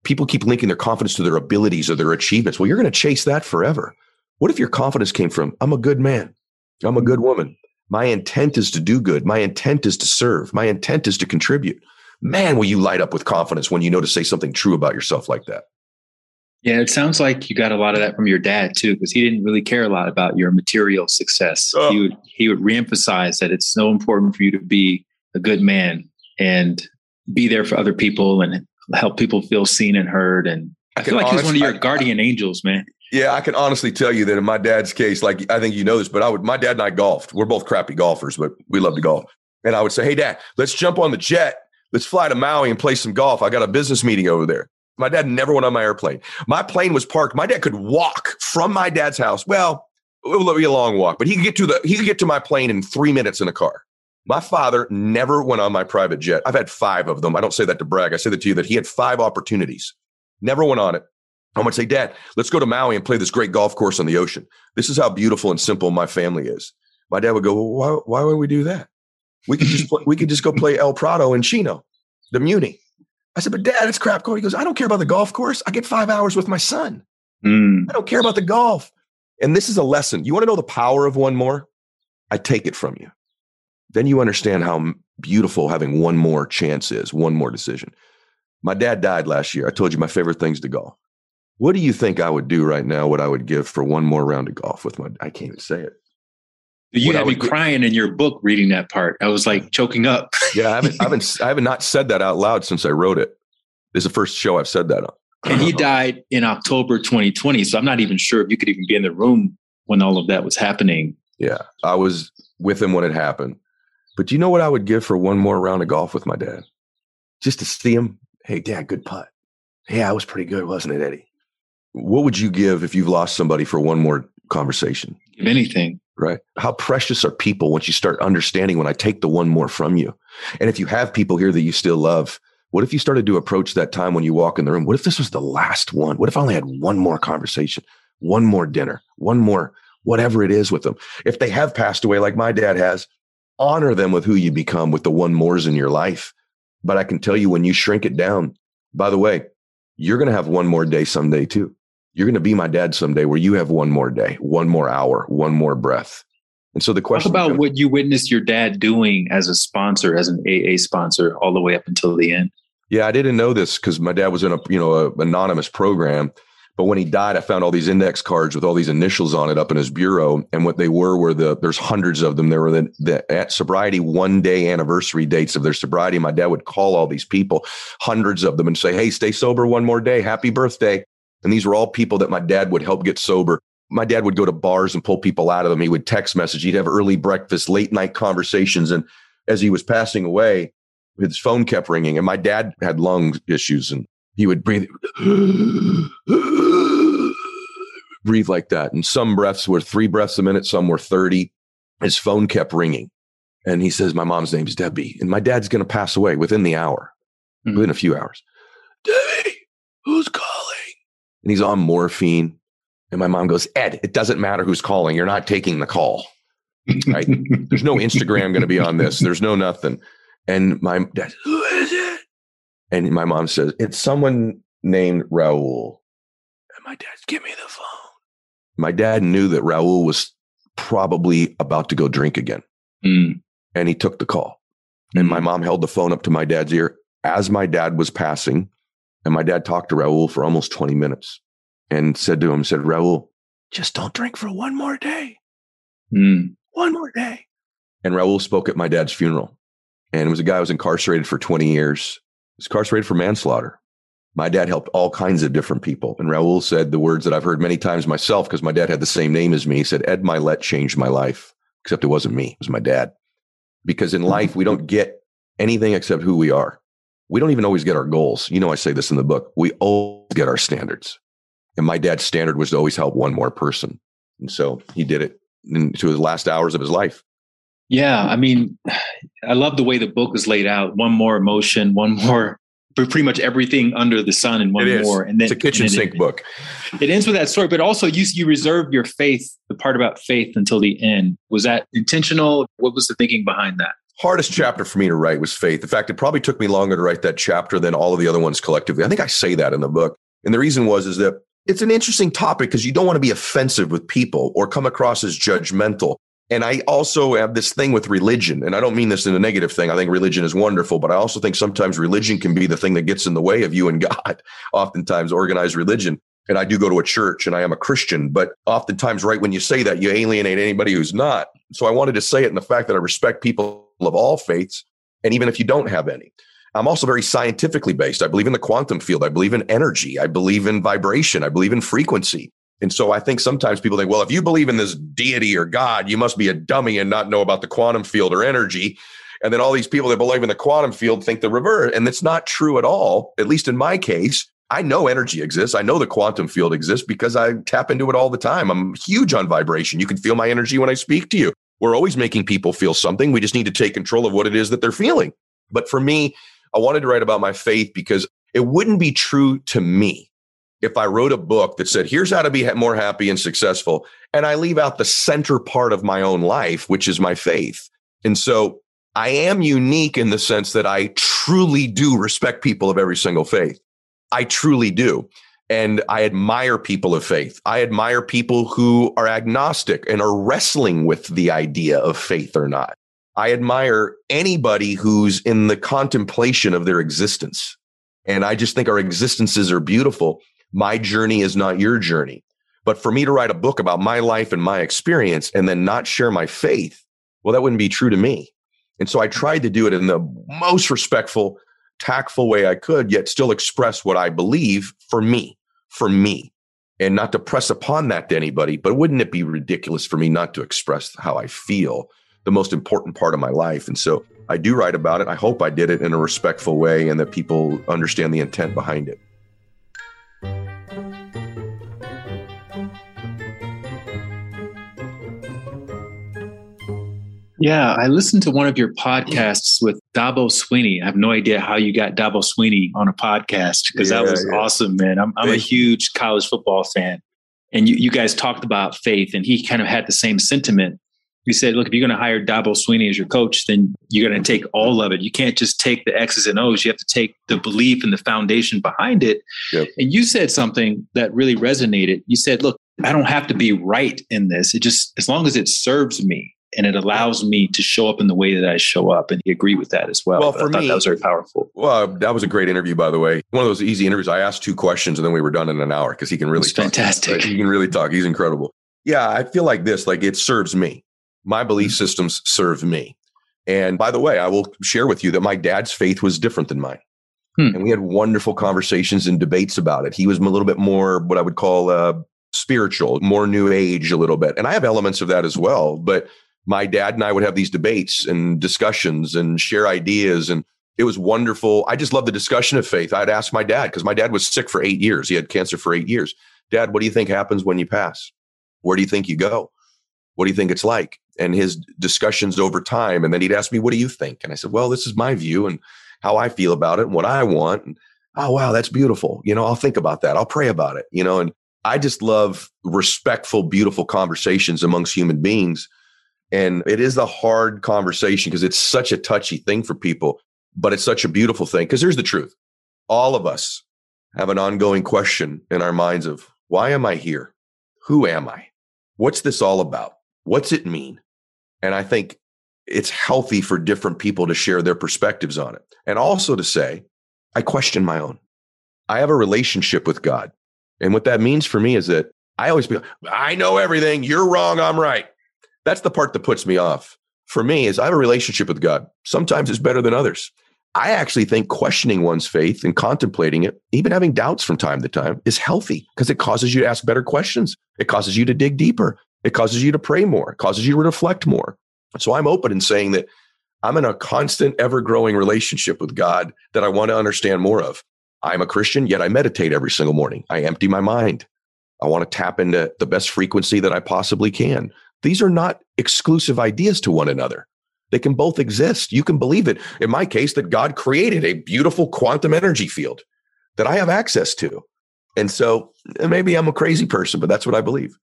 People keep linking their confidence to their abilities or their achievements. Well, you're going to chase that forever. What if your confidence came from, I'm a good man, I'm a good woman, my intent is to do good, my intent is to serve, my intent is to contribute? Man, will you light up with confidence when you know to say something true about yourself like that? Yeah, it sounds like you got a lot of that from your dad too, because he didn't really care a lot about your material success. Oh. He would he would reemphasize that it's so important for you to be a good man and be there for other people and help people feel seen and heard. And I, I feel like honest, he's one of your guardian I, angels, man. Yeah, I can honestly tell you that in my dad's case, like I think you know this, but I would my dad and I golfed. We're both crappy golfers, but we love to golf. And I would say, Hey dad, let's jump on the jet. Let's fly to Maui and play some golf. I got a business meeting over there. My dad never went on my airplane. My plane was parked. My dad could walk from my dad's house. Well, it would be a long walk, but he could get to the he could get to my plane in three minutes in a car. My father never went on my private jet. I've had five of them. I don't say that to brag. I say that to you that he had five opportunities. Never went on it. I would say, Dad, let's go to Maui and play this great golf course on the ocean. This is how beautiful and simple my family is. My dad would go, well, why, why would we do that? We could just play, we could just go play El Prado in Chino, the Muni. I said, but dad, it's crap He goes, I don't care about the golf course. I get five hours with my son. Mm. I don't care about the golf. And this is a lesson. You want to know the power of one more? I take it from you. Then you understand how beautiful having one more chance is, one more decision. My dad died last year. I told you my favorite things to golf. What do you think I would do right now? What I would give for one more round of golf with my, I can't even say it. You had me crying in your book reading that part. I was like choking up. yeah, I haven't, I haven't, I haven't not said that out loud since I wrote it. This is the first show I've said that on. And he died in October 2020. So I'm not even sure if you could even be in the room when all of that was happening. Yeah, I was with him when it happened. But do you know what I would give for one more round of golf with my dad? Just to see him. Hey, dad, good putt. Yeah, I was pretty good, wasn't it, Eddie? What would you give if you've lost somebody for one more conversation? Give anything. Right. How precious are people once you start understanding when I take the one more from you? And if you have people here that you still love, what if you started to approach that time when you walk in the room? What if this was the last one? What if I only had one more conversation, one more dinner, one more, whatever it is with them? If they have passed away like my dad has, honor them with who you become with the one mores in your life. But I can tell you when you shrink it down, by the way, you're going to have one more day someday too. You're going to be my dad someday where you have one more day, one more hour, one more breath. And so the question Talk about becomes, what you witnessed your dad doing as a sponsor, as an AA sponsor, all the way up until the end. Yeah, I didn't know this because my dad was in a you know a anonymous program. But when he died, I found all these index cards with all these initials on it up in his bureau, and what they were were the there's hundreds of them. There were the, the sobriety one day anniversary dates of their sobriety. My dad would call all these people, hundreds of them, and say, "Hey, stay sober one more day. Happy birthday." And these were all people that my dad would help get sober. My dad would go to bars and pull people out of them. He would text message. He'd have early breakfast, late night conversations. And as he was passing away, his phone kept ringing. And my dad had lung issues and he would breathe, breathe like that. And some breaths were three breaths a minute, some were 30. his phone kept ringing. And he says, My mom's name's Debbie, and my dad's going to pass away within the hour, mm-hmm. within a few hours. Debbie, who's calling? And he's on morphine. And my mom goes, Ed, it doesn't matter who's calling. You're not taking the call. Right? There's no Instagram going to be on this. There's no nothing. And my dad, who is it? And my mom says, it's someone named Raul. And my dad's, give me the phone. My dad knew that Raul was probably about to go drink again. Mm. And he took the call. And my mm. mom held the phone up to my dad's ear as my dad was passing. And my dad talked to Raul for almost 20 minutes and said to him, said, Raul, just don't drink for one more day. Mm. One more day. And Raul spoke at my dad's funeral. And it was a guy who was incarcerated for 20 years. He was incarcerated for manslaughter. My dad helped all kinds of different people. And Raul said the words that I've heard many times myself because my dad had the same name as me. He said, Ed Mylett changed my life, except it wasn't me, it was my dad. Because in life, we don't get anything except who we are. We don't even always get our goals. You know, I say this in the book. We always get our standards. And my dad's standard was to always help one more person. And so he did it into his last hours of his life. Yeah. I mean, I love the way the book is laid out. One more emotion, one more, pretty much everything under the sun, and one more. And then it's a kitchen sink it, book. It ends with that story, but also you you reserved your faith, the part about faith, until the end. Was that intentional? What was the thinking behind that? Hardest chapter for me to write was faith. In fact, it probably took me longer to write that chapter than all of the other ones collectively. I think I say that in the book. And the reason was is that it's an interesting topic because you don't want to be offensive with people or come across as judgmental. And I also have this thing with religion, and I don't mean this in a negative thing. I think religion is wonderful, but I also think sometimes religion can be the thing that gets in the way of you and God, oftentimes organized religion. And I do go to a church and I am a Christian, but oftentimes, right when you say that, you alienate anybody who's not. So I wanted to say it in the fact that I respect people of all faiths, and even if you don't have any. I'm also very scientifically based. I believe in the quantum field. I believe in energy. I believe in vibration. I believe in frequency. And so I think sometimes people think, well, if you believe in this deity or God, you must be a dummy and not know about the quantum field or energy. And then all these people that believe in the quantum field think the reverse. And that's not true at all, at least in my case. I know energy exists. I know the quantum field exists because I tap into it all the time. I'm huge on vibration. You can feel my energy when I speak to you. We're always making people feel something. We just need to take control of what it is that they're feeling. But for me, I wanted to write about my faith because it wouldn't be true to me if I wrote a book that said, here's how to be more happy and successful. And I leave out the center part of my own life, which is my faith. And so I am unique in the sense that I truly do respect people of every single faith. I truly do. And I admire people of faith. I admire people who are agnostic and are wrestling with the idea of faith or not. I admire anybody who's in the contemplation of their existence. And I just think our existences are beautiful. My journey is not your journey. But for me to write a book about my life and my experience and then not share my faith, well, that wouldn't be true to me. And so I tried to do it in the most respectful, tactful way I could, yet still express what I believe for me, for me, and not to press upon that to anybody. But wouldn't it be ridiculous for me not to express how I feel the most important part of my life. And so I do write about it. I hope I did it in a respectful way and that people understand the intent behind it. Yeah, I listened to one of your podcasts with Dabo Swinney. I have no idea how you got Dabo Swinney on a podcast because yeah, that was yeah. awesome, man. I'm, I'm a huge college football fan. And you, you guys talked about faith, and he kind of had the same sentiment He said, look, if you're going to hire Dabo Swinney as your coach, then you're going to take all of it. You can't just take the X's and O's. You have to take the belief and the foundation behind it. Yep. And you said something that really resonated. You said, look, I don't have to be right in this. It just, as long as it serves me and it allows me to show up in the way that I show up. And he agreed with that as well. Well, for me, that was very powerful. Well, that was a great interview, by the way. One of those easy interviews. I asked two questions and then we were done in an hour because he can really talk. fantastic. He can really talk. He's incredible. Yeah, I feel like this, like it serves me my belief mm-hmm. systems serve me. And by the way, I will share with you that my dad's faith was different than mine. Hmm. And we had wonderful conversations and debates about it. He was a little bit more what I would call uh, spiritual, more new age a little bit. And I have elements of that as well. But my dad and I would have these debates and discussions and share ideas. And it was wonderful. I just love the discussion of faith. I'd ask my dad because my dad was sick for eight years. He had cancer for eight years. Dad, what do you think happens when you pass? Where do you think you go? What do you think it's like? and his discussions over time. And then he'd ask me, What do you think? And I said, Well, this is my view and how I feel about it and what I want. And, oh, wow, that's beautiful. You know, I'll think about that. I'll pray about it, you know, and I just love respectful, beautiful conversations amongst human beings. And it is a hard conversation because it's such a touchy thing for people, but it's such a beautiful thing. Because here's the truth all of us have an ongoing question in our minds of why am I here? Who am I? What's this all about? What's it mean? And I think it's healthy for different people to share their perspectives on it. And also to say, I question my own. I have a relationship with God. And what that means for me is that I always be, I know everything. You're wrong. I'm right. That's the part that puts me off. For me, is I have a relationship with God. Sometimes it's better than others. I actually think questioning one's faith and contemplating it, even having doubts from time to time, is healthy because it causes you to ask better questions. It causes you to dig deeper. It causes you to pray more. It causes you to reflect more. So I'm open in saying that I'm in a constant, ever growing relationship with God that I want to understand more of. I'm a Christian, yet I meditate every single morning. I empty my mind. I want to tap into the best frequency that I possibly can. These are not exclusive ideas to one another. They can both exist. You can believe it. In my case, that God created a beautiful quantum energy field that I have access to. And so eh, maybe I'm a crazy person, but that's what I believe.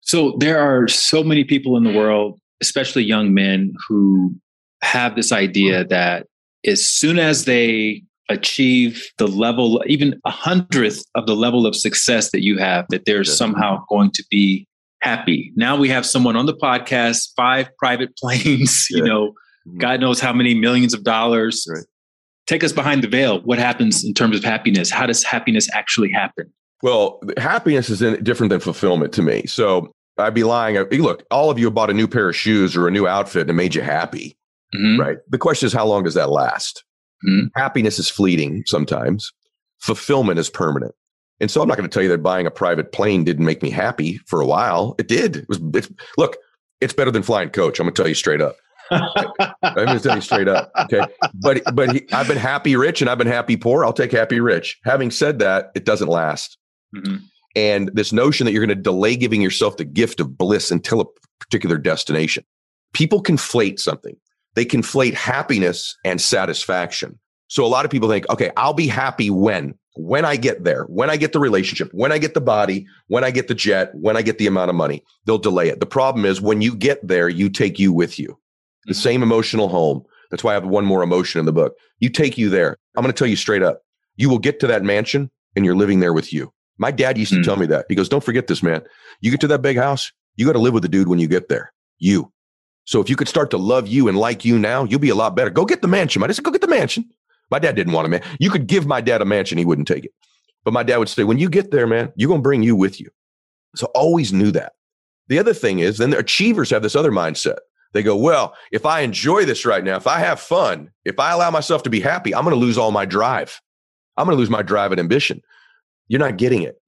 So there are so many people in the mm. world, especially young men, who have this idea mm. that as soon as they achieve the level, even a hundredth of the level of success that you have, that they're somehow going to be happy. Now we have someone on the podcast, five private planes, you know, mm-hmm. God knows how many millions of dollars. Right. Take us behind the veil. What happens in terms of happiness? How does happiness actually happen? Well, happiness is different than fulfillment to me. So I'd be lying. Look, all of you bought a new pair of shoes or a new outfit and it made you happy, mm-hmm. right? The question is, how long does that last? Mm-hmm. Happiness is fleeting sometimes. Fulfillment is permanent. And so I'm not going to tell you that buying a private plane didn't make me happy for a while. It did. It was it's, look, it's better than flying coach. I'm going to tell you straight up. I'm going to tell you straight up. Okay. But but he, I've been happy rich and I've been happy poor. I'll take happy rich. Having said that, it doesn't last. Mm-hmm. And this notion that you're going to delay giving yourself the gift of bliss until a particular destination. People conflate something. They conflate happiness and satisfaction. So a lot of people think, okay, I'll be happy when when I get there, when I get the relationship, when I get the body, when I get the jet, when I get the amount of money, they'll delay it. The problem is when you get there, you take you with you. The mm-hmm. same emotional home. That's why I have one more emotion in the book. You take you there. I'm going to tell you straight up. You will get to that mansion and you're living there with you. My dad used to mm. tell me that. He goes, Don't forget this, man. You get to that big house, you got to live with the dude when you get there. You. So if you could start to love you and like you now, you'll be a lot better. Go get the mansion. I said, Go get the mansion. My dad didn't want a man. You could give my dad a mansion, he wouldn't take it. But my dad would say, when you get there, man, you're going to bring you with you. So always knew that. The other thing is, then the achievers have this other mindset. They go, well, if I enjoy this right now, if I have fun, if I allow myself to be happy, I'm going to lose all my drive. I'm going to lose my drive and ambition. You're not getting it.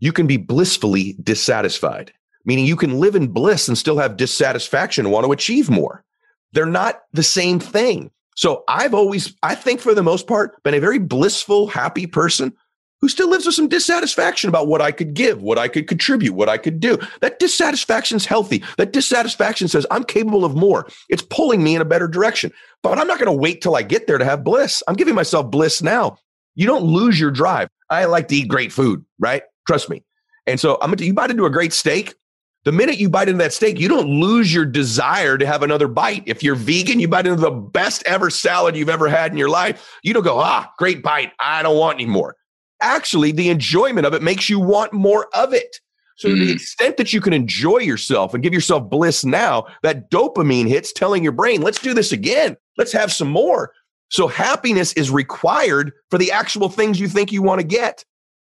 You can be blissfully dissatisfied, meaning you can live in bliss and still have dissatisfaction and want to achieve more. They're not the same thing. So I've always, I think for the most part, been a very blissful, happy person who still lives with some dissatisfaction about what I could give, what I could contribute, what I could do. That dissatisfaction is healthy. That dissatisfaction says I'm capable of more. It's pulling me in a better direction. But I'm not going to wait till I get there to have bliss. I'm giving myself bliss now. You don't lose your drive. I like to eat great food, right? Trust me. And so I'm going to, you bite into a great steak. The minute you bite into that steak, you don't lose your desire to have another bite. If you're vegan, you bite into the best ever salad you've ever had in your life. You don't go, ah, great bite. I don't want any more. Actually, the enjoyment of it makes you want more of it. So, mm. to the mm. extent that you can enjoy yourself and give yourself bliss now, that dopamine hits telling your brain, let's do this again. Let's have some more. So, happiness is required for the actual things you think you want to get.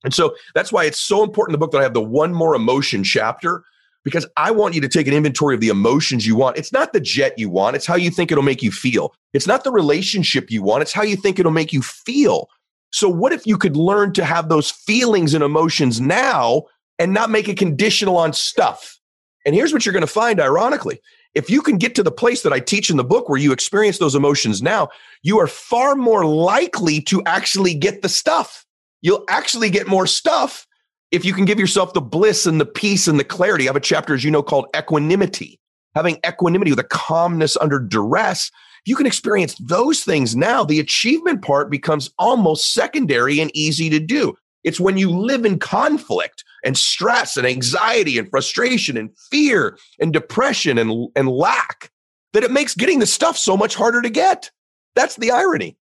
And so that's why it's so important in the book that I have the one more emotion chapter because I want you to take an inventory of the emotions you want. It's not the jet you want, it's how you think it'll make you feel. It's not the relationship you want, it's how you think it'll make you feel. So, what if you could learn to have those feelings and emotions now and not make it conditional on stuff? And here's what you're going to find, ironically. If you can get to the place that I teach in the book where you experience those emotions now, you are far more likely to actually get the stuff. You'll actually get more stuff if you can give yourself the bliss and the peace and the clarity, I have a chapter, as you know, called equanimity. having equanimity with a calmness under duress. You can experience those things now, the achievement part becomes almost secondary and easy to do. It's when you live in conflict and stress and anxiety and frustration and fear and depression and, and lack that it makes getting the stuff so much harder to get. That's the irony.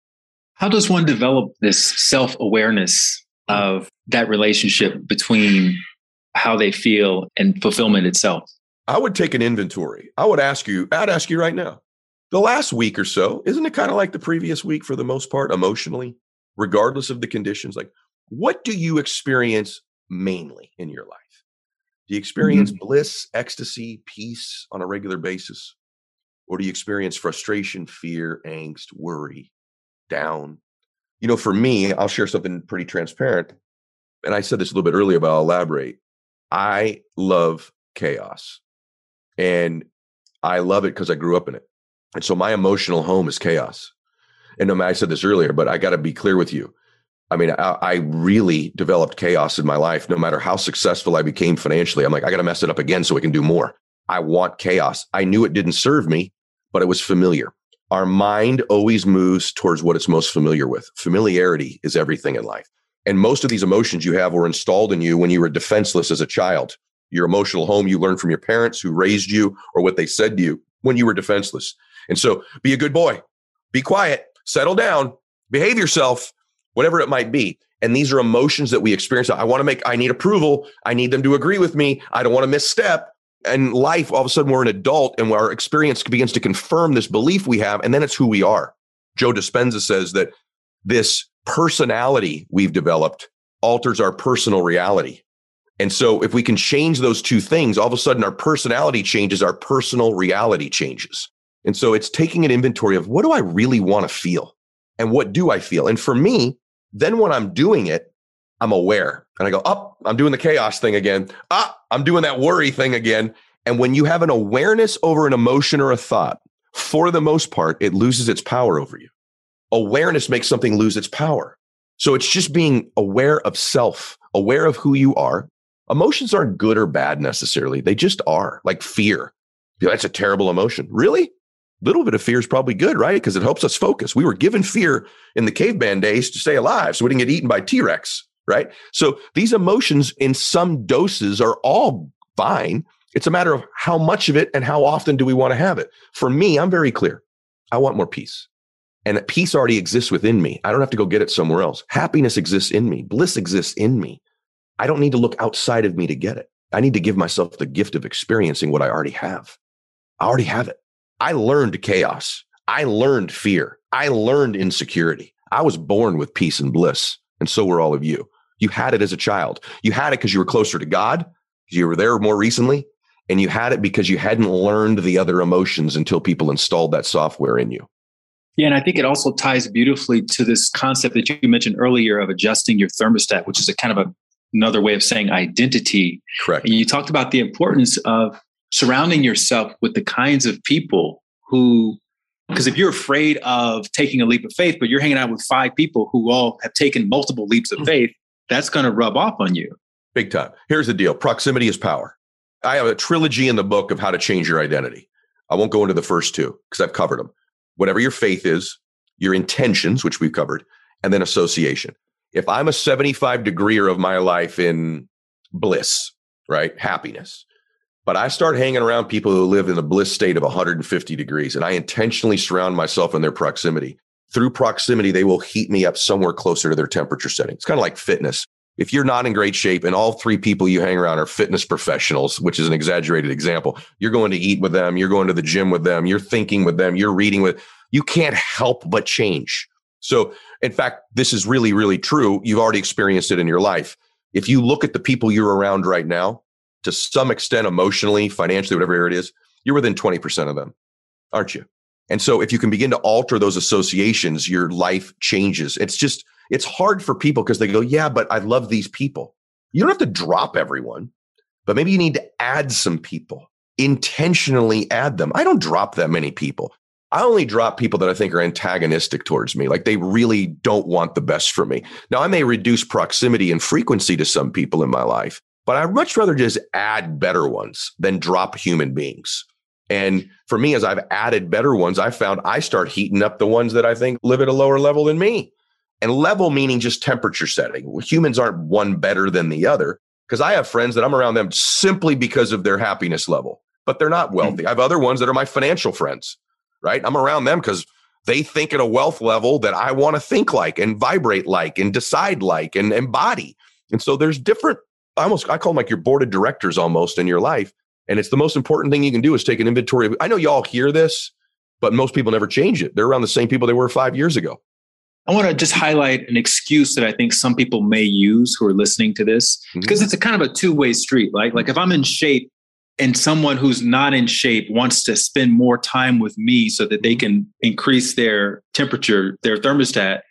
How does one develop this self awareness of that relationship between how they feel and fulfillment itself? I would take an inventory. I would ask you, I'd ask you right now, the last week or so, isn't it kind of like the previous week for the most part, emotionally, regardless of the conditions? Like, what do you experience mainly in your life? Do you experience mm-hmm. bliss, ecstasy, peace on a regular basis? Or do you experience frustration, fear, angst, worry, down? You know, for me, I'll share something pretty transparent. And I said this a little bit earlier, but I'll elaborate. I love chaos. And I love it because I grew up in it. And so my emotional home is chaos. And I said this earlier, but I got to be clear with you. I mean, I, I, really developed chaos in my life. No matter how successful I became financially, I'm like, I got to mess it up again so we can do more. I want chaos. I knew it didn't serve me, but it was familiar. Our mind always moves towards what it's most familiar with. Familiarity is everything in life. And most of these emotions you have were installed in you when you were defenseless as a child. Your emotional home you learned from your parents who raised you or what they said to you when you were defenseless. And so be a good boy, be quiet, settle down, behave yourself, whatever it might be. And these are emotions that we experience. I want to make, I need approval. I need them to agree with me. I don't want to misstep. And life, all of a sudden, we're an adult and our experience begins to confirm this belief we have. And then it's who we are. Joe Dispenza says that this personality we've developed alters our personal reality. And so if we can change those two things, all of a sudden our personality changes, our personal reality changes. And so it's taking an inventory of what do I really want to feel? And what do I feel? And for me, then when I'm doing it, I'm aware and I go, up, oh, I'm doing the chaos thing again. Ah, I'm doing that worry thing again. And when you have an awareness over an emotion or a thought, for the most part, it loses its power over you. Awareness makes something lose its power. So it's just being aware of self, aware of who you are. Emotions aren't good or bad necessarily. They just are like fear. That's a terrible emotion. Really? little bit of fear is probably good, right? Because it helps us focus. We were given fear in the caveman days to stay alive, so we didn't get eaten by T Rex, right? So these emotions in some doses are all fine. It's a matter of how much of it and how often do we want to have it. For me, I'm very clear. I want more peace. And peace already exists within me. I don't have to go get it somewhere else. Happiness exists in me. Bliss exists in me. I don't need to look outside of me to get it. I need to give myself the gift of experiencing what I already have. I already have it. I learned chaos. I learned fear. I learned insecurity. I was born with peace and bliss. And so were all of you. You had it as a child. You had it because you were closer to God, you were there more recently, and you had it because you hadn't learned the other emotions until people installed that software in you. Yeah, and I think it also ties beautifully to this concept that you mentioned earlier of adjusting your thermostat, which is a kind of a, another way of saying identity. Correct. And you talked about the importance of surrounding yourself with the kinds of people who because if you're afraid of taking a leap of faith but you're hanging out with five people who all have taken multiple leaps of mm. faith that's going to rub off on you. Big time. Here's the deal. Proximity is power. I have a trilogy in the book of how to change your identity. I won't go into the first two because i've covered them whatever your faith is your intentions which we've covered and then association. If i'm a 75 degreer of my life in bliss right happiness but I start hanging around people who live in the bliss state of 150 degrees, and I intentionally surround myself in their proximity. Through proximity, they will heat me up somewhere closer to their temperature setting. It's kind of like fitness. If you're not in great shape and all three people you hang around are fitness professionals, which is an exaggerated example, you're going to eat with them, you're going to the gym with them, you're thinking with them, you're reading with, you can't help but change. So, in fact, this is really, really true. You've already experienced it in your life. If you look at the people you're around right now, to some extent emotionally, financially, whatever it is, you're within 20% of them, aren't you? And so if you can begin to alter those associations, your life changes. It's just, it's hard for people because they go, yeah, but I love these people. You don't have to drop everyone, but maybe you need to add some people, intentionally add them. I don't drop that many people. I only drop people that I think are antagonistic towards me. Like they really don't want the best for me. Now, I may reduce proximity and frequency to some people in my life, but I'd much rather just add better ones than drop human beings. And for me, as I've added better ones, I found I start heating up the ones that I think live at a lower level than me. And level meaning just temperature setting. Humans aren't one better than the other because I have friends that I'm around them simply because of their happiness level, but they're not wealthy. Mm-hmm. I have other ones that are my financial friends, right? I'm around them because they think at a wealth level that I want to think like and vibrate like and decide like and embody. And so there's different, I almost, I call them like your board of directors almost in your life. And it's the most important thing you can do is take an inventory of, I know y'all hear this, but most people never change it. They're around the same people they were five years ago. I want to just highlight an excuse that I think some people may use who are listening to this mm-hmm. because it's a kind of a two way street, right? Like if I'm in shape and someone who's not in shape wants to spend more time with me so that they can increase their temperature, their thermostat,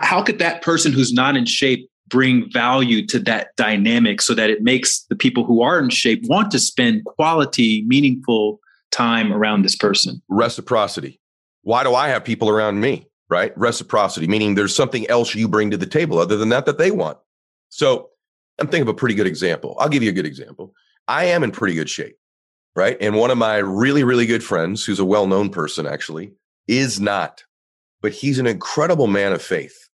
how could that person who's not in shape bring value to that dynamic so that it makes the people who are in shape want to spend quality, meaningful time around this person? Reciprocity. Why do I have people around me? right? Reciprocity, meaning there's something else you bring to the table other than that that they want. So I'm thinking of a pretty good example. I'll give you a good example. I am in pretty good shape, right? And one of my really, really good friends, who's a well known person actually, is not, but he's an incredible man of faith.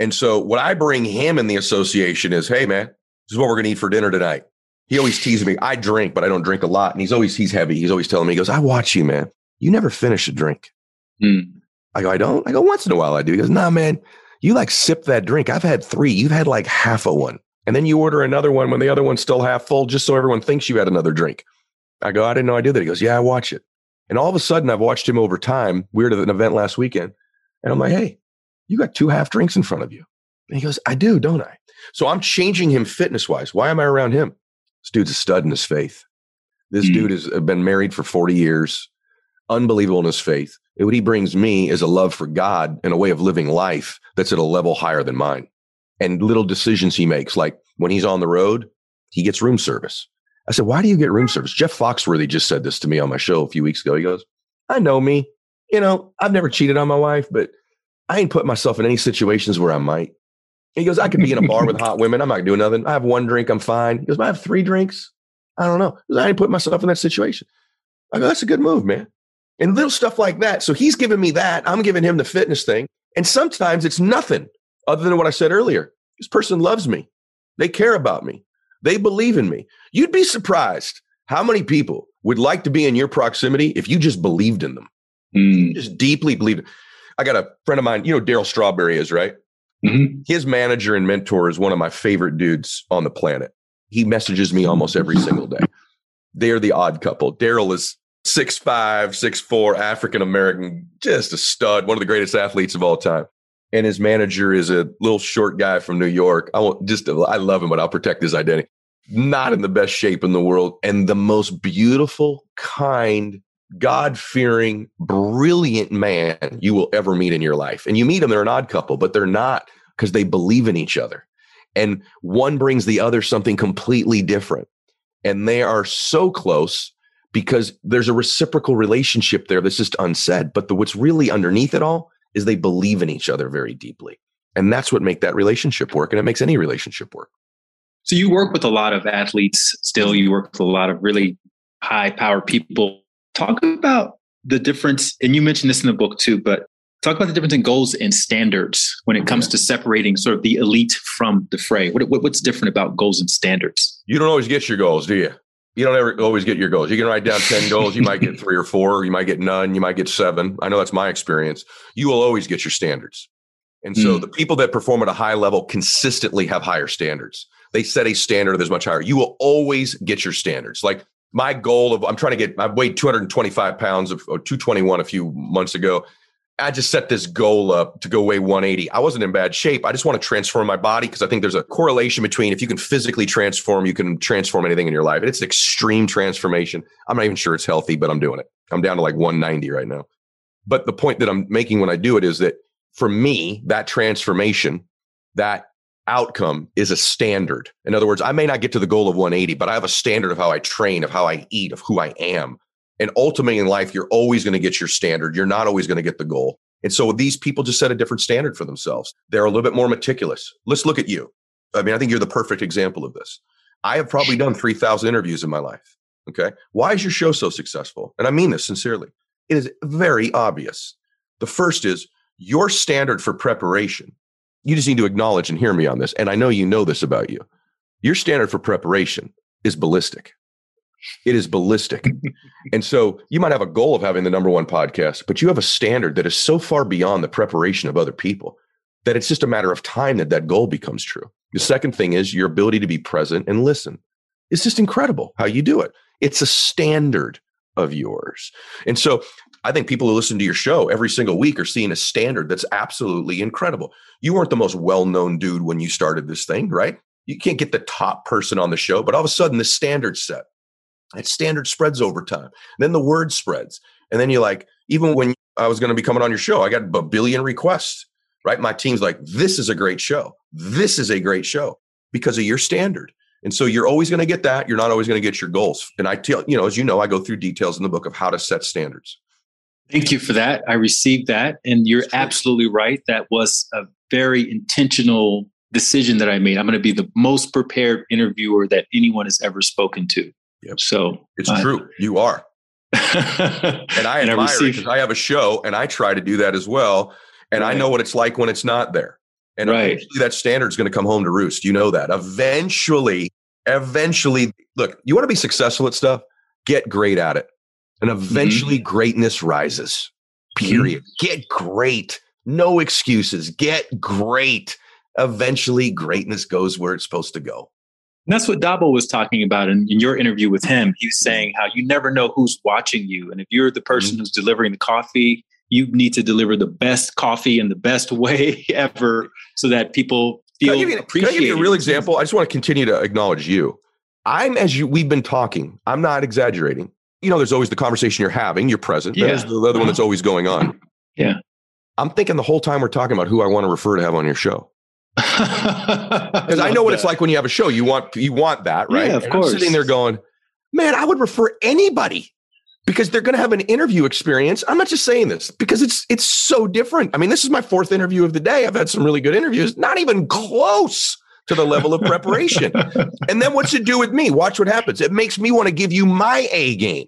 And so what I bring him in the association is, hey, man, this is what we're going to eat for dinner tonight. He always teases me. I drink, but I don't drink a lot. And he's always, he's heavy. He's always telling me, he goes, I watch you, man. You never finish a drink. Mm. I go, I don't. I go, once in a while I do. He goes, nah, man, you like sip that drink. I've had three. You've had like half a one. And then you order another one when the other one's still half full, just so everyone thinks you had another drink. I go, I didn't know I did that. He goes, Yeah, I watch it. And all of a sudden, I've watched him over time. We were at an event last weekend. And I'm like, Hey, you got two half drinks in front of you. And he goes, I do, don't I? So I'm changing him fitness wise. Why am I around him? This dude's a stud in his faith. This mm. dude has been married for 40 years, unbelievable in his faith what he brings me is a love for God and a way of living life that's at a level higher than mine. And little decisions he makes, like when he's on the road, he gets room service. I said, Why do you get room service? Jeff Foxworthy just said this to me on my show a few weeks ago. He goes, I know me. You know, I've never cheated on my wife, but I ain't put myself in any situations where I might. He goes, I could be in a bar with hot women. I'm not doing nothing. I have one drink. I'm fine. He goes, I have three drinks. I don't know. I ain't put myself in that situation. I go, that's a good move, man and little stuff like that. So he's giving me that. I'm giving him the fitness thing. And sometimes it's nothing other than what I said earlier. This person loves me. They care about me. They believe in me. You'd be surprised how many people would like to be in your proximity if you just believed in them. Mm. Just deeply believed. I got a friend of mine, you know, Darryl Strawberry is, right? Mm-hmm. His manager and mentor is one of my favorite dudes on the planet. He messages me almost every single day. They're the odd couple. Darryl is six five, six four, African American, just a stud, one of the greatest athletes of all time. And his manager is a little short guy from New York. I won't just I love him, but I'll protect his identity. Not in the best shape in the world, and the most beautiful, kind, God fearing, brilliant man you will ever meet in your life. And you meet them, they're an odd couple, but they're not because they believe in each other. And one brings the other something completely different. And they are so close because there's a reciprocal relationship there that's just unsaid. But the, what's really underneath it all is they believe in each other very deeply. And that's what make that relationship work. And it makes any relationship work. So you work with a lot of athletes still, you work with a lot of really high power people. Talk about the difference, and you mentioned this in the book too, but talk about the difference in goals and standards when it comes to separating sort of the elite from the fray. What, what, what's different about goals and standards? You don't always get your goals, do you? you don't ever always get your goals. You can write down 10 goals. You might get three or four. You might get none. You might get seven. I know that's my experience. You will always get your standards. And so mm. the people that perform at a high level consistently have higher standards. They set a standard that's much higher. You will always get your standards. Like my goal of, I'm trying to get, I weighed 225 pounds of, or 221 a few months ago. I just set this goal up to go weigh 180. I wasn't in bad shape. I just want to transform my body because I think there's a correlation between if you can physically transform, you can transform anything in your life. And it's extreme transformation. I'm not even sure it's healthy, but I'm doing it. I'm down to like 190 right now. But the point that I'm making when I do it is that for me, that transformation, that outcome is a standard. In other words, I may not get to the goal of 180, but I have a standard of how I train, of how I eat, of who I am. And ultimately in life, you're always going to get your standard. You're not always going to get the goal. And so these people just set a different standard for themselves. They're a little bit more meticulous. Let's look at you. I mean, I think you're the perfect example of this. I have probably done 3,000 interviews in my life. Okay. Why is your show so successful? And I mean this sincerely. It is very obvious. The first is your standard for preparation. You just need to acknowledge and hear me on this. And I know you know this about you. Your standard for preparation is ballistic. It is ballistic. and so you might have a goal of having the number one podcast, but you have a standard that is so far beyond the preparation of other people that it's just a matter of time that that goal becomes true. The second thing is your ability to be present and listen. It's just incredible how you do it. It's a standard of yours. And so I think people who listen to your show every single week are seeing a standard that's absolutely incredible. You weren't the most well known dude when you started this thing, right? You can't get the top person on the show, but all of a sudden the standard set. That standard spreads over time. Then the word spreads. And then you're like, even when I was going to be coming on your show, I got a billion requests, right? My team's like, this is a great show. This is a great show because of your standard. And so you're always going to get that. You're not always going to get your goals. And I tell, you know, as you know, I go through details in the book of how to set standards. Thank you for that. I received that. And you're absolutely right. That was a very intentional decision that I made. I'm going to be the most prepared interviewer that anyone has ever spoken to. Yep. So it's uh, true. You are. and I and admire I it because I have a show and I try to do that as well. And right. I know what it's like when it's not there. And right. eventually that standard is going to come home to roost. You know that. Eventually, eventually, look, you want to be successful at stuff, get great at it. And eventually mm-hmm. greatness rises. Period. Mm-hmm. Get great. No excuses. Get great. Eventually greatness goes where it's supposed to go. And that's what Dabo was talking about in, in, your interview with him. He was saying how you never know who's watching you. And if you're the person mm-hmm. who's delivering the coffee, you need to deliver the best coffee in the best way ever so that people feel can I give you, appreciated. Can I give you a real example? I just want to continue to acknowledge you. I'm as you we've been talking. I'm not exaggerating. You know, there's always the conversation you're having. You're present. Yeah. There's the other one mm-hmm. that's always going on. Yeah. I'm thinking the whole time we're talking about who I want to refer to have on your show. Because I, I know what that. it's like when you have a show. You want you want that, right? Yeah, of and course. I'm sitting there going, man, I would refer anybody because they're going to have an interview experience. I'm not just saying this because it's it's so different. I mean, this is my fourth interview of the day. I've had some really good interviews, not even close to the level of preparation. and then what's it do with me? Watch what happens. It makes me want to give you my A game.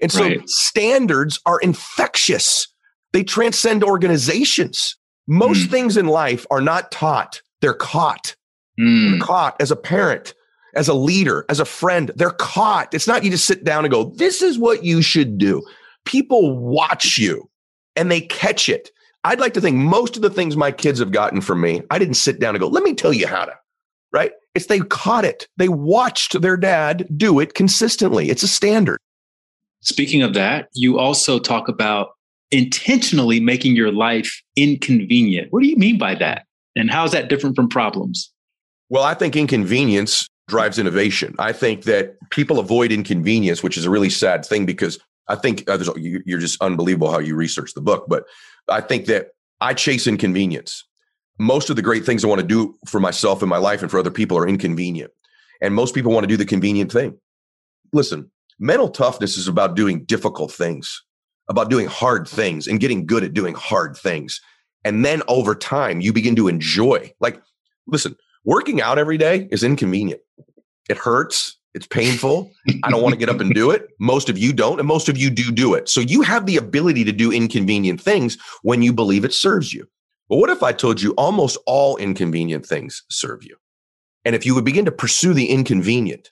And so right. standards are infectious. They transcend organizations. Most mm. things in life are not taught, they're caught. Mm. They're caught as a parent, as a leader, as a friend. They're caught. It's not you just sit down and go, this is what you should do. People watch you and they catch it. I'd like to think most of the things my kids have gotten from me, I didn't sit down and go, let me tell you how to, right? It's they caught it. They watched their dad do it consistently. It's a standard. Speaking of that, you also talk about intentionally making your life inconvenient. What do you mean by that? And how is that different from problems? Well, I think inconvenience drives innovation. I think that people avoid inconvenience, which is a really sad thing because I think uh, you're just unbelievable how you research the book. But I think that I chase inconvenience. Most of the great things I want to do for myself in my life and for other people are inconvenient. And most people want to do the convenient thing. Listen, mental toughness is about doing difficult things about doing hard things and getting good at doing hard things. And then over time, you begin to enjoy. Like, listen, working out every day is inconvenient. It hurts. It's painful. I don't want to get up and do it. Most of you don't, and most of you do do it. So you have the ability to do inconvenient things when you believe it serves you. But what if I told you almost all inconvenient things serve you? And if you would begin to pursue the inconvenient,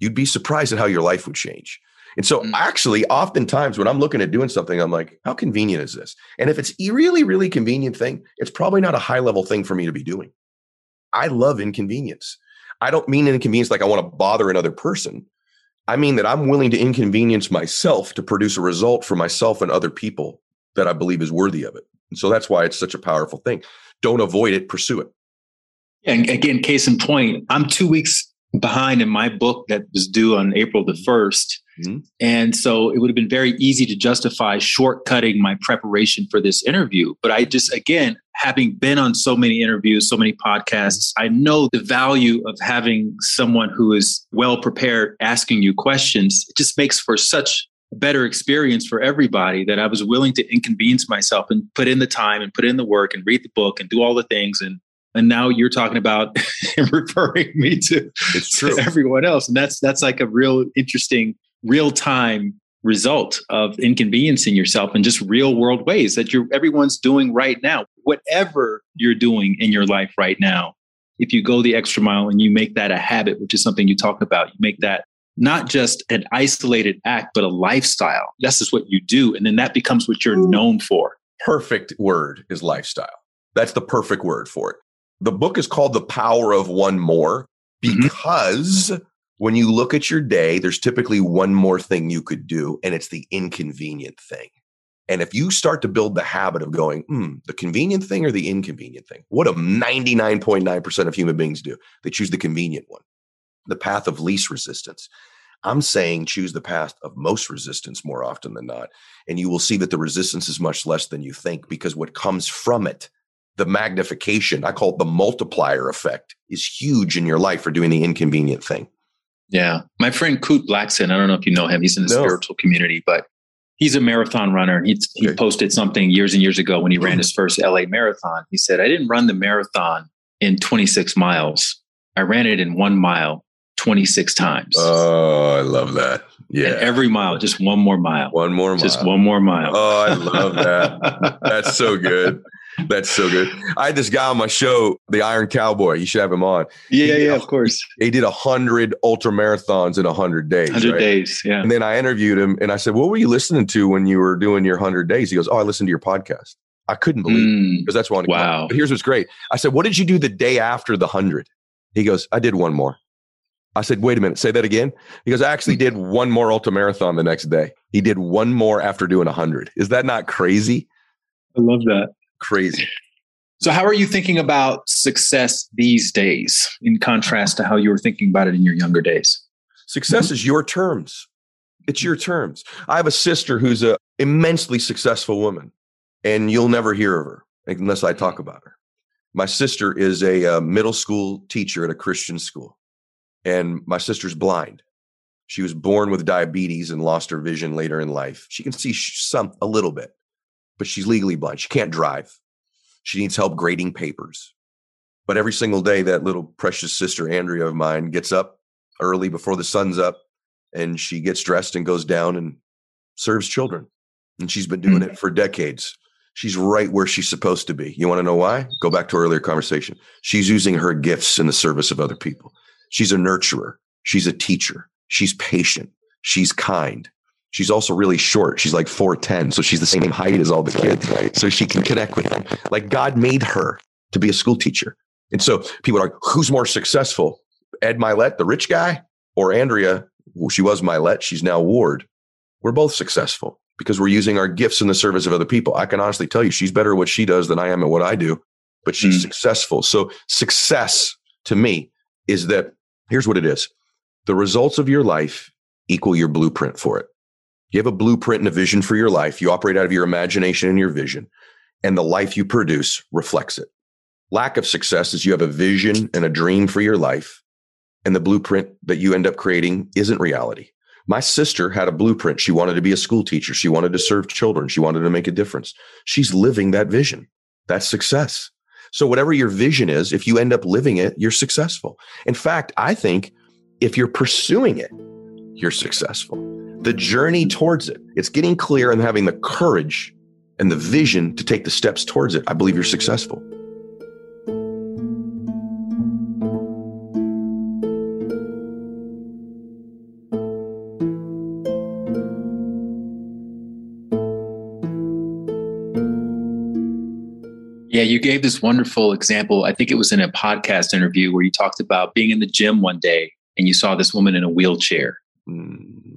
you'd be surprised at how your life would change. And so, mm. actually, oftentimes when I'm looking at doing something, I'm like, how convenient is this? And if it's a really, really convenient thing, it's probably not a high level thing for me to be doing. I love inconvenience. I don't mean inconvenience like I want to bother another person. I mean that I'm willing to inconvenience myself to produce a result for myself and other people that I believe is worthy of it. And so that's why it's such a powerful thing. Don't avoid it, pursue it. And again, case in point, I'm two weeks behind in my book that was due on April the 1st. Mm-hmm. And so it would have been very easy to justify shortcutting my preparation for this interview. But I just, again, having been on so many interviews, so many podcasts, I know the value of having someone who is well prepared asking you questions. It just makes for such better experience for everybody that I was willing to inconvenience myself and put in the time and put in the work and read the book and do all the things and and now you're talking about referring me to, it's true. To everyone else and that's that's like a real interesting real time result of inconveniencing yourself in just real world ways that you're everyone's doing right now. Whatever you're doing in your life right now, if you go the extra mile and you make that a habit, which is something you talk about, you make that not just an isolated act, but a lifestyle. That's just what you do. And then that becomes what you're known for. Perfect word is lifestyle. That's the perfect word for it. The book is called The Power of One More mm-hmm. because mm-hmm. when you look at your day, there's typically one more thing you could do, and it's the inconvenient thing. And if you start to build the habit of going, hmm, the convenient thing or the inconvenient thing, what do 99.9% of human beings do? They choose the convenient one, the path of least resistance. I'm saying choose the path of most resistance more often than not. And you will see that the resistance is much less than you think because what comes from it, the magnification, I call it the multiplier effect, is huge in your life for doing the inconvenient thing. Yeah. My friend Kute Blackson, I don't know if you know him, he's in the no. spiritual community, but he's a marathon runner. He, he posted something years and years ago when he ran mm-hmm. his first LA marathon. He said, I didn't run the marathon in 26 miles. I ran it in one mile 26 times. Oh, I love that. Yeah. And every mile, just one more mile. One more mile. Just one more mile. Oh, I love that. That's so good. That's so good. I had this guy on my show, the Iron Cowboy. You should have him on. Yeah, yeah, of course. He did a hundred ultra marathons in a hundred days. Hundred right? days, yeah. And then I interviewed him, and I said, "What were you listening to when you were doing your hundred days?" He goes, "Oh, I listened to your podcast." I couldn't believe mm, because that's one. Wow. But here's what's great. I said, "What did you do the day after the hundred? He goes, "I did one more." I said, "Wait a minute, say that again." He goes, "I actually did one more ultra marathon the next day. He did one more after doing a hundred. Is that not crazy?" I love that. Crazy. So, how are you thinking about success these days in contrast to how you were thinking about it in your younger days? Success is your terms. It's your terms. I have a sister who's a immensely successful woman, and you'll never hear of her unless I talk about her. My sister is a, a uh, middle school teacher at a Christian school, and my sister's blind. She was born with diabetes and lost her vision later in life. She can see some a little bit, but she's legally blind. She can't drive. She needs help grading papers. But every single day, that little precious sister, Andrea of mine, gets up early before the sun's up and she gets dressed and goes down and serves children. And she's been doing mm-hmm. it for decades. She's right where she's supposed to be. You want to know why? Go back to our earlier conversation. She's using her gifts in the service of other people. She's a nurturer. She's a teacher. She's patient. She's kind. She's also really short. She's like 4'10. So she's the same height as all the kids. Right. So she can connect with them. Like God made her to be a school teacher. And so people are like, who's more successful? Ed Mylett, the rich guy, or Andrea? Well, she was Mylett. She's now Ward. We're both successful because we're using our gifts in the service of other people. I can honestly tell you she's better at what she does than I am at what I do, but she's mm. successful. So success to me is that here's what it is. The results of your life equal your blueprint for it. You have a blueprint and a vision for your life. You operate out of your imagination and your vision, and the life you produce reflects it. Lack of success is you have a vision and a dream for your life, and the blueprint that you end up creating isn't reality. My sister had a blueprint. She wanted to be a school teacher. She wanted to serve children. She wanted to make a difference. She's living that vision. That's success. So, whatever your vision is, if you end up living it, you're successful. In fact, I think if you're pursuing it, you're successful the journey towards it. It's getting clear and having the courage and the vision to take the steps towards it. I believe you're successful. Yeah, you gave this wonderful example. I think it was in a podcast interview where you talked about being in the gym one day and you saw this woman in a wheelchair. Mm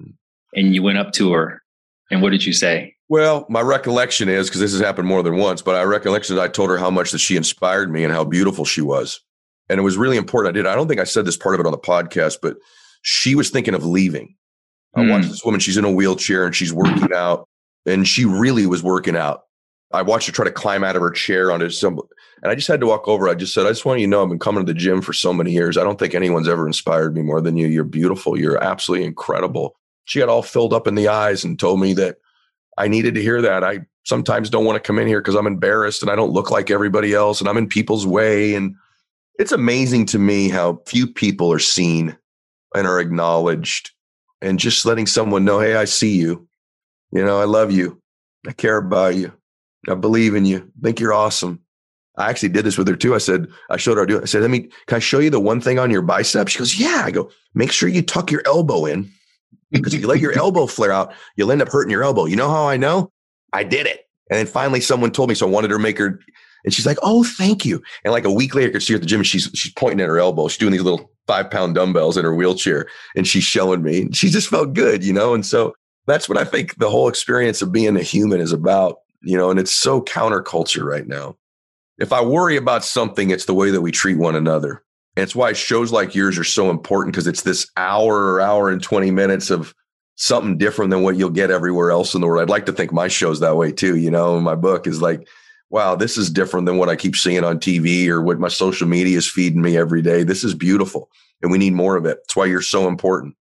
and you went up to her and what did you say? Well, my recollection is because this has happened more than once, but I recollection is I told her how much that she inspired me and how beautiful she was. And it was really important. I did. I don't think I said this part of it on the podcast, but she was thinking of leaving. I watched hmm. this woman, she's in a wheelchair and she's working out, and she really was working out. I watched her try to climb out of her chair onto some, and I just had to walk over. I just said, I just want you to know I've been coming to the gym for so many years. I don't think anyone's ever inspired me more than you. You're beautiful. You're absolutely incredible she got all filled up in the eyes and told me that I needed to hear that. I sometimes don't want to come in here because I'm embarrassed and I don't look like everybody else and I'm in people's way. And it's amazing to me how few people are seen and are acknowledged and just letting someone know, hey, I see you. You know, I love you. I care about you. I believe in you. Think you're awesome. I actually did this with her too. I said, I showed her, I, do, I said, let me, can I show you the one thing on your bicep? She goes, yeah. I go, make sure you tuck your elbow in because if you let your elbow flare out, you'll end up hurting your elbow. You know how I know? I did it. And then finally someone told me, so I wanted her to make her, and she's like, oh, thank you. And like a week later, I could see her at the gym and she's, she's pointing at her elbow. She's doing these little five pound dumbbells in her wheelchair and she's showing me. She just felt good, you know? And so that's what I think the whole experience of being a human is about, you know, and it's so counterculture right now. If I worry about something, it's the way that we treat one another. And it's why shows like yours are so important because it's this hour or hour and 20 minutes of something different than what you'll get everywhere else in the world. I'd like to think my show's that way too, you know, my book is like, wow, this is different than what I keep seeing on TV or what my social media is feeding me every day. This is beautiful and we need more of it. That's why you're so important.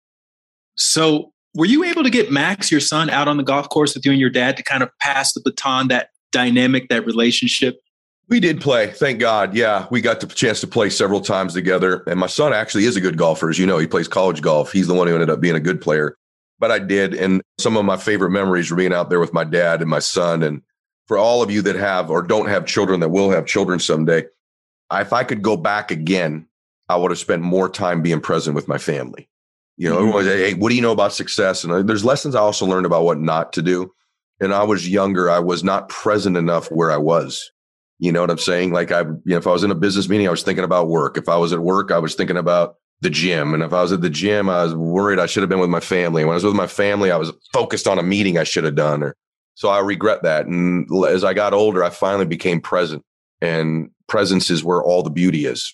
So, were you able to get Max, your son, out on the golf course with you and your dad to kind of pass the baton, that dynamic, that relationship? We did play, thank God. Yeah, we got the chance to play several times together. And my son actually is a good golfer, as you know. He plays college golf. He's the one who ended up being a good player. But I did, and some of my favorite memories were being out there with my dad and my son. And for all of you that have or don't have children that will have children someday, if I could go back again, I would have spent more time being present with my family. You know, mm-hmm. everyone's hey, what do you know about success? And uh, there's lessons I also learned about what not to do. And I was younger, I was not present enough where I was. You know what I'm saying? Like I, you know, if I was in a business meeting, I was thinking about work. If I was at work, I was thinking about the gym. And if I was at the gym, I was worried I should have been with my family. When I was with my family, I was focused on a meeting I should have done. Or so I regret that. And as I got older, I finally became present. And presence is where all the beauty is.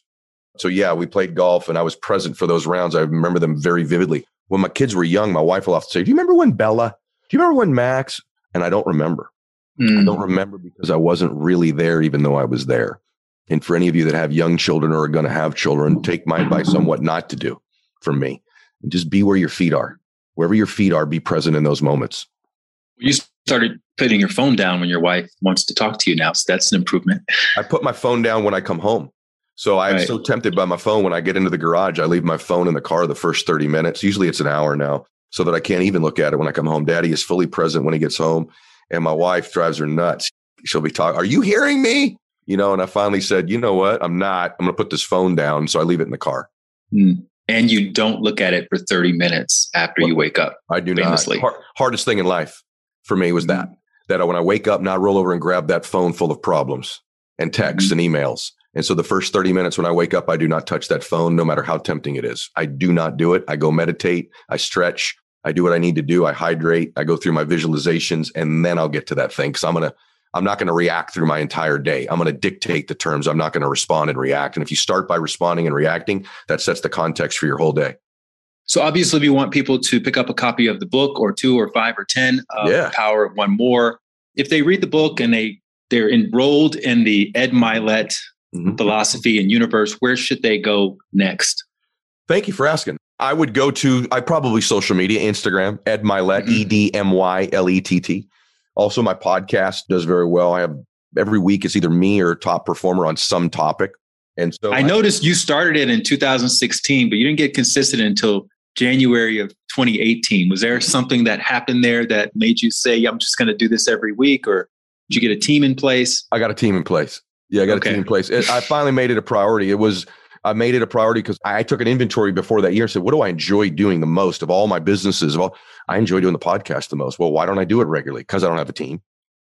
So yeah, we played golf and I was present for those rounds. I remember them very vividly. When my kids were young, my wife will often say, Do you remember when Bella? Do you remember when Max? And I don't remember. Mm. I don't remember because I wasn't really there, even though I was there. And for any of you that have young children or are going to have children, take my advice on what not to do from me. Just be where your feet are. Wherever your feet are, be present in those moments. You started putting your phone down when your wife wants to talk to you now. So that's an improvement. I put my phone down when I come home. So I'm right. so tempted by my phone when I get into the garage. I leave my phone in the car the first 30 minutes. Usually it's an hour now, so that I can't even look at it when I come home. Daddy is fully present when he gets home and my wife drives her nuts. She'll be talking, Are you hearing me? You know, and I finally said, You know what? I'm not. I'm going to put this phone down. So I leave it in the car. Mm. And you don't look at it for 30 minutes after well, you wake up. I do famously. not. Hard, hardest thing in life for me was that, that when I wake up, not roll over and grab that phone full of problems and texts mm-hmm. and emails. And so the first 30 minutes when I wake up, I do not touch that phone, no matter how tempting it is. I do not do it. I go meditate, I stretch, I do what I need to do. I hydrate. I go through my visualizations and then I'll get to that thing. Cause I'm to, I'm not going to react through my entire day. I'm going to dictate the terms. I'm not going to respond and react. And if you start by responding and reacting, that sets the context for your whole day. So obviously we want people to pick up a copy of the book or two or five or 10 of yeah. Power of One More. If they read the book and they, they're enrolled in the Ed Mylett mm-hmm. philosophy and universe, where should they go next? Thank you for asking. I would go to I probably social media, Instagram, Ed Mylett, mm-hmm. E D M Y L E T T. Also, my podcast does very well. I have every week it's either me or top performer on some topic. And so I, I noticed you started it in 2016, but you didn't get consistent until January of 2018. Was there something that happened there that made you say, I'm just going to do this every week? Or did you get a team in place? I got a team in place. Yeah, I got okay. a team in place. I finally made it a priority. It was I made it a priority because I took an inventory before that year and said, what do I enjoy doing the most of all my businesses? Of all, I enjoy doing the podcast the most. Well, why don't I do it regularly? Because I don't have a team.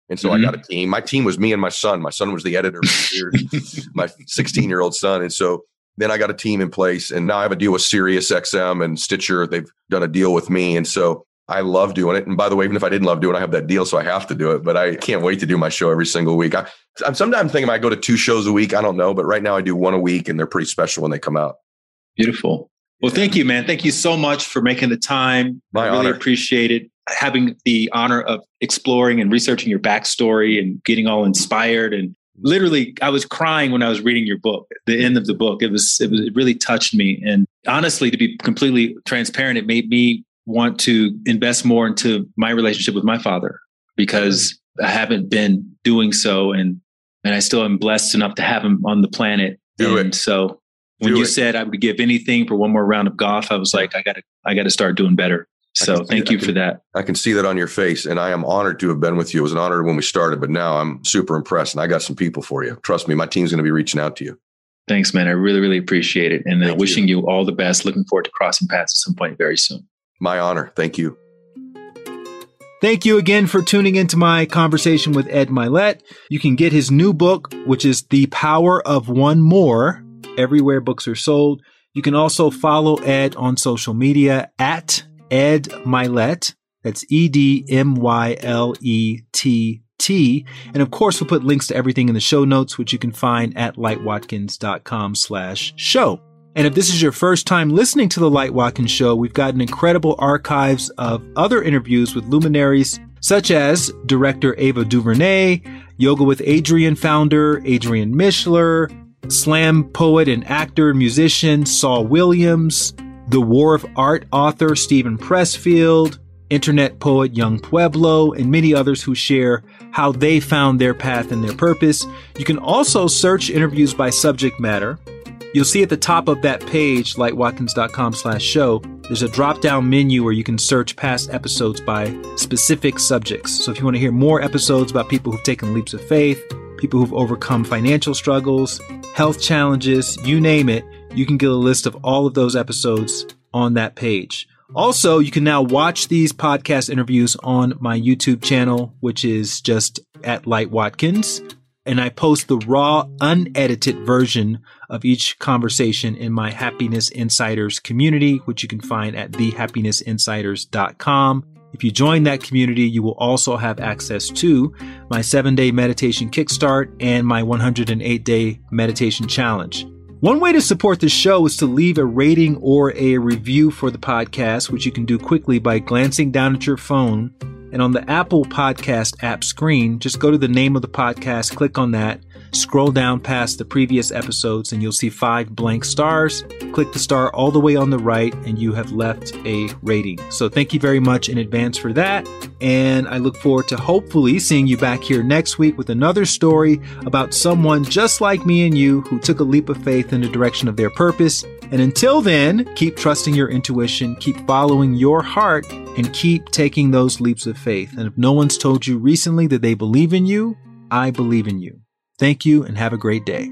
And so mm-hmm. I got a team. My team was me and my son. My son was the editor my 16 year old son. And so then I got a team in place and now I have a deal with Sirius XM and Stitcher. They've done a deal with me. And so I love doing it. And by the way, even if I didn't love doing it, I have that deal, so I have to do it. But I can't wait to do my show every single week. I, am sometimes thinking I go to two shows a week. I don't know, but right now I do one a week, and they're pretty special when they come out. Beautiful. Well, thank you, man. Thank you so much for making the time. My I really honor. appreciate it. Having the honor of exploring and researching your backstory and getting all inspired and literally I was crying when I was reading your book, the end of the book. It was it was it really touched me. And honestly, to be completely transparent, it made me want to invest more into my relationship with my father because I haven't been doing so and and I still am blessed enough to have him on the planet. Do and it. so when Do you it. said I would give anything for one more round of golf, I was like, I gotta I gotta start doing better. So thank you can, for that. I can see that on your face, and I am honored to have been with you. It was an honor when we started, but now I'm super impressed, and I got some people for you. Trust me, my team's going to be reaching out to you. Thanks, man. I really, really appreciate it, and uh, wishing you. you all the best. Looking forward to crossing paths at some point very soon. My honor. Thank you. Thank you again for tuning into my conversation with Ed Mylett. You can get his new book, which is The Power of One More, everywhere books are sold. You can also follow Ed on social media at Ed Mylett. That's E D M Y L E T T. And of course, we'll put links to everything in the show notes, which you can find at lightwatkins.com slash show. And if this is your first time listening to The Light Watkins Show, we've got an incredible archives of other interviews with luminaries such as director Ava DuVernay, Yoga with Adriene founder Adriene Mishler, slam poet and actor and musician Saul Williams, the War of Art author Steven Pressfield, internet poet Yung Pueblo, and many others who share how they found their path and their purpose. You can also search interviews by subject matter You'll see at the top of that page, lightwatkins.com slash show, there's a drop down menu where you can search past episodes by specific subjects. So if you want to hear more episodes about people who've taken leaps of faith, people who've overcome financial struggles, health challenges, you name it, you can get a list of all of those episodes on that page. Also, you can now watch these podcast interviews on my YouTube channel, which is just at Light Watkins and I post the raw, unedited version of each conversation in my Happiness Insiders community, which you can find at thehappinessinsiders.com. If you join that community, you will also have access to my seven day meditation kickstart and my 108 day meditation challenge. One way to support the show is to leave a rating or a review for the podcast, which you can do quickly by glancing down at your phone and on the Apple Podcast app screen, just go to the name of the podcast, click on that, scroll down past the previous episodes, and you'll see five blank stars. Click the star all the way on the right, and you have left a rating. So thank you very much in advance for that. And I look forward to hopefully seeing you back here next week with another story about someone just like me and you who took a leap of faith in the direction of their purpose. And until then, keep trusting your intuition, keep following your heart and keep taking those leaps of faith. And if no one's told you recently that they believe in you, I believe in you. Thank you and have a great day.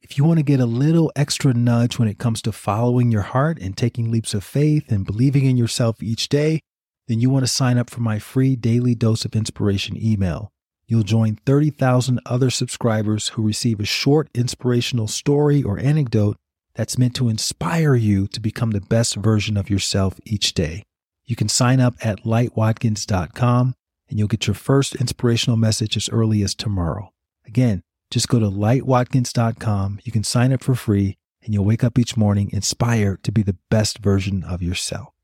If you want to get a little extra nudge when it comes to following your heart and taking leaps of faith and believing in yourself each day, then you want to sign up for my free daily dose of inspiration email. You'll join 30,000 other subscribers who receive a short inspirational story or anecdote that's meant to inspire you to become the best version of yourself each day. You can sign up at lightwatkins.com and you'll get your first inspirational message as early as tomorrow. Again, just go to lightwatkins.com. You can sign up for free and you'll wake up each morning inspired to be the best version of yourself.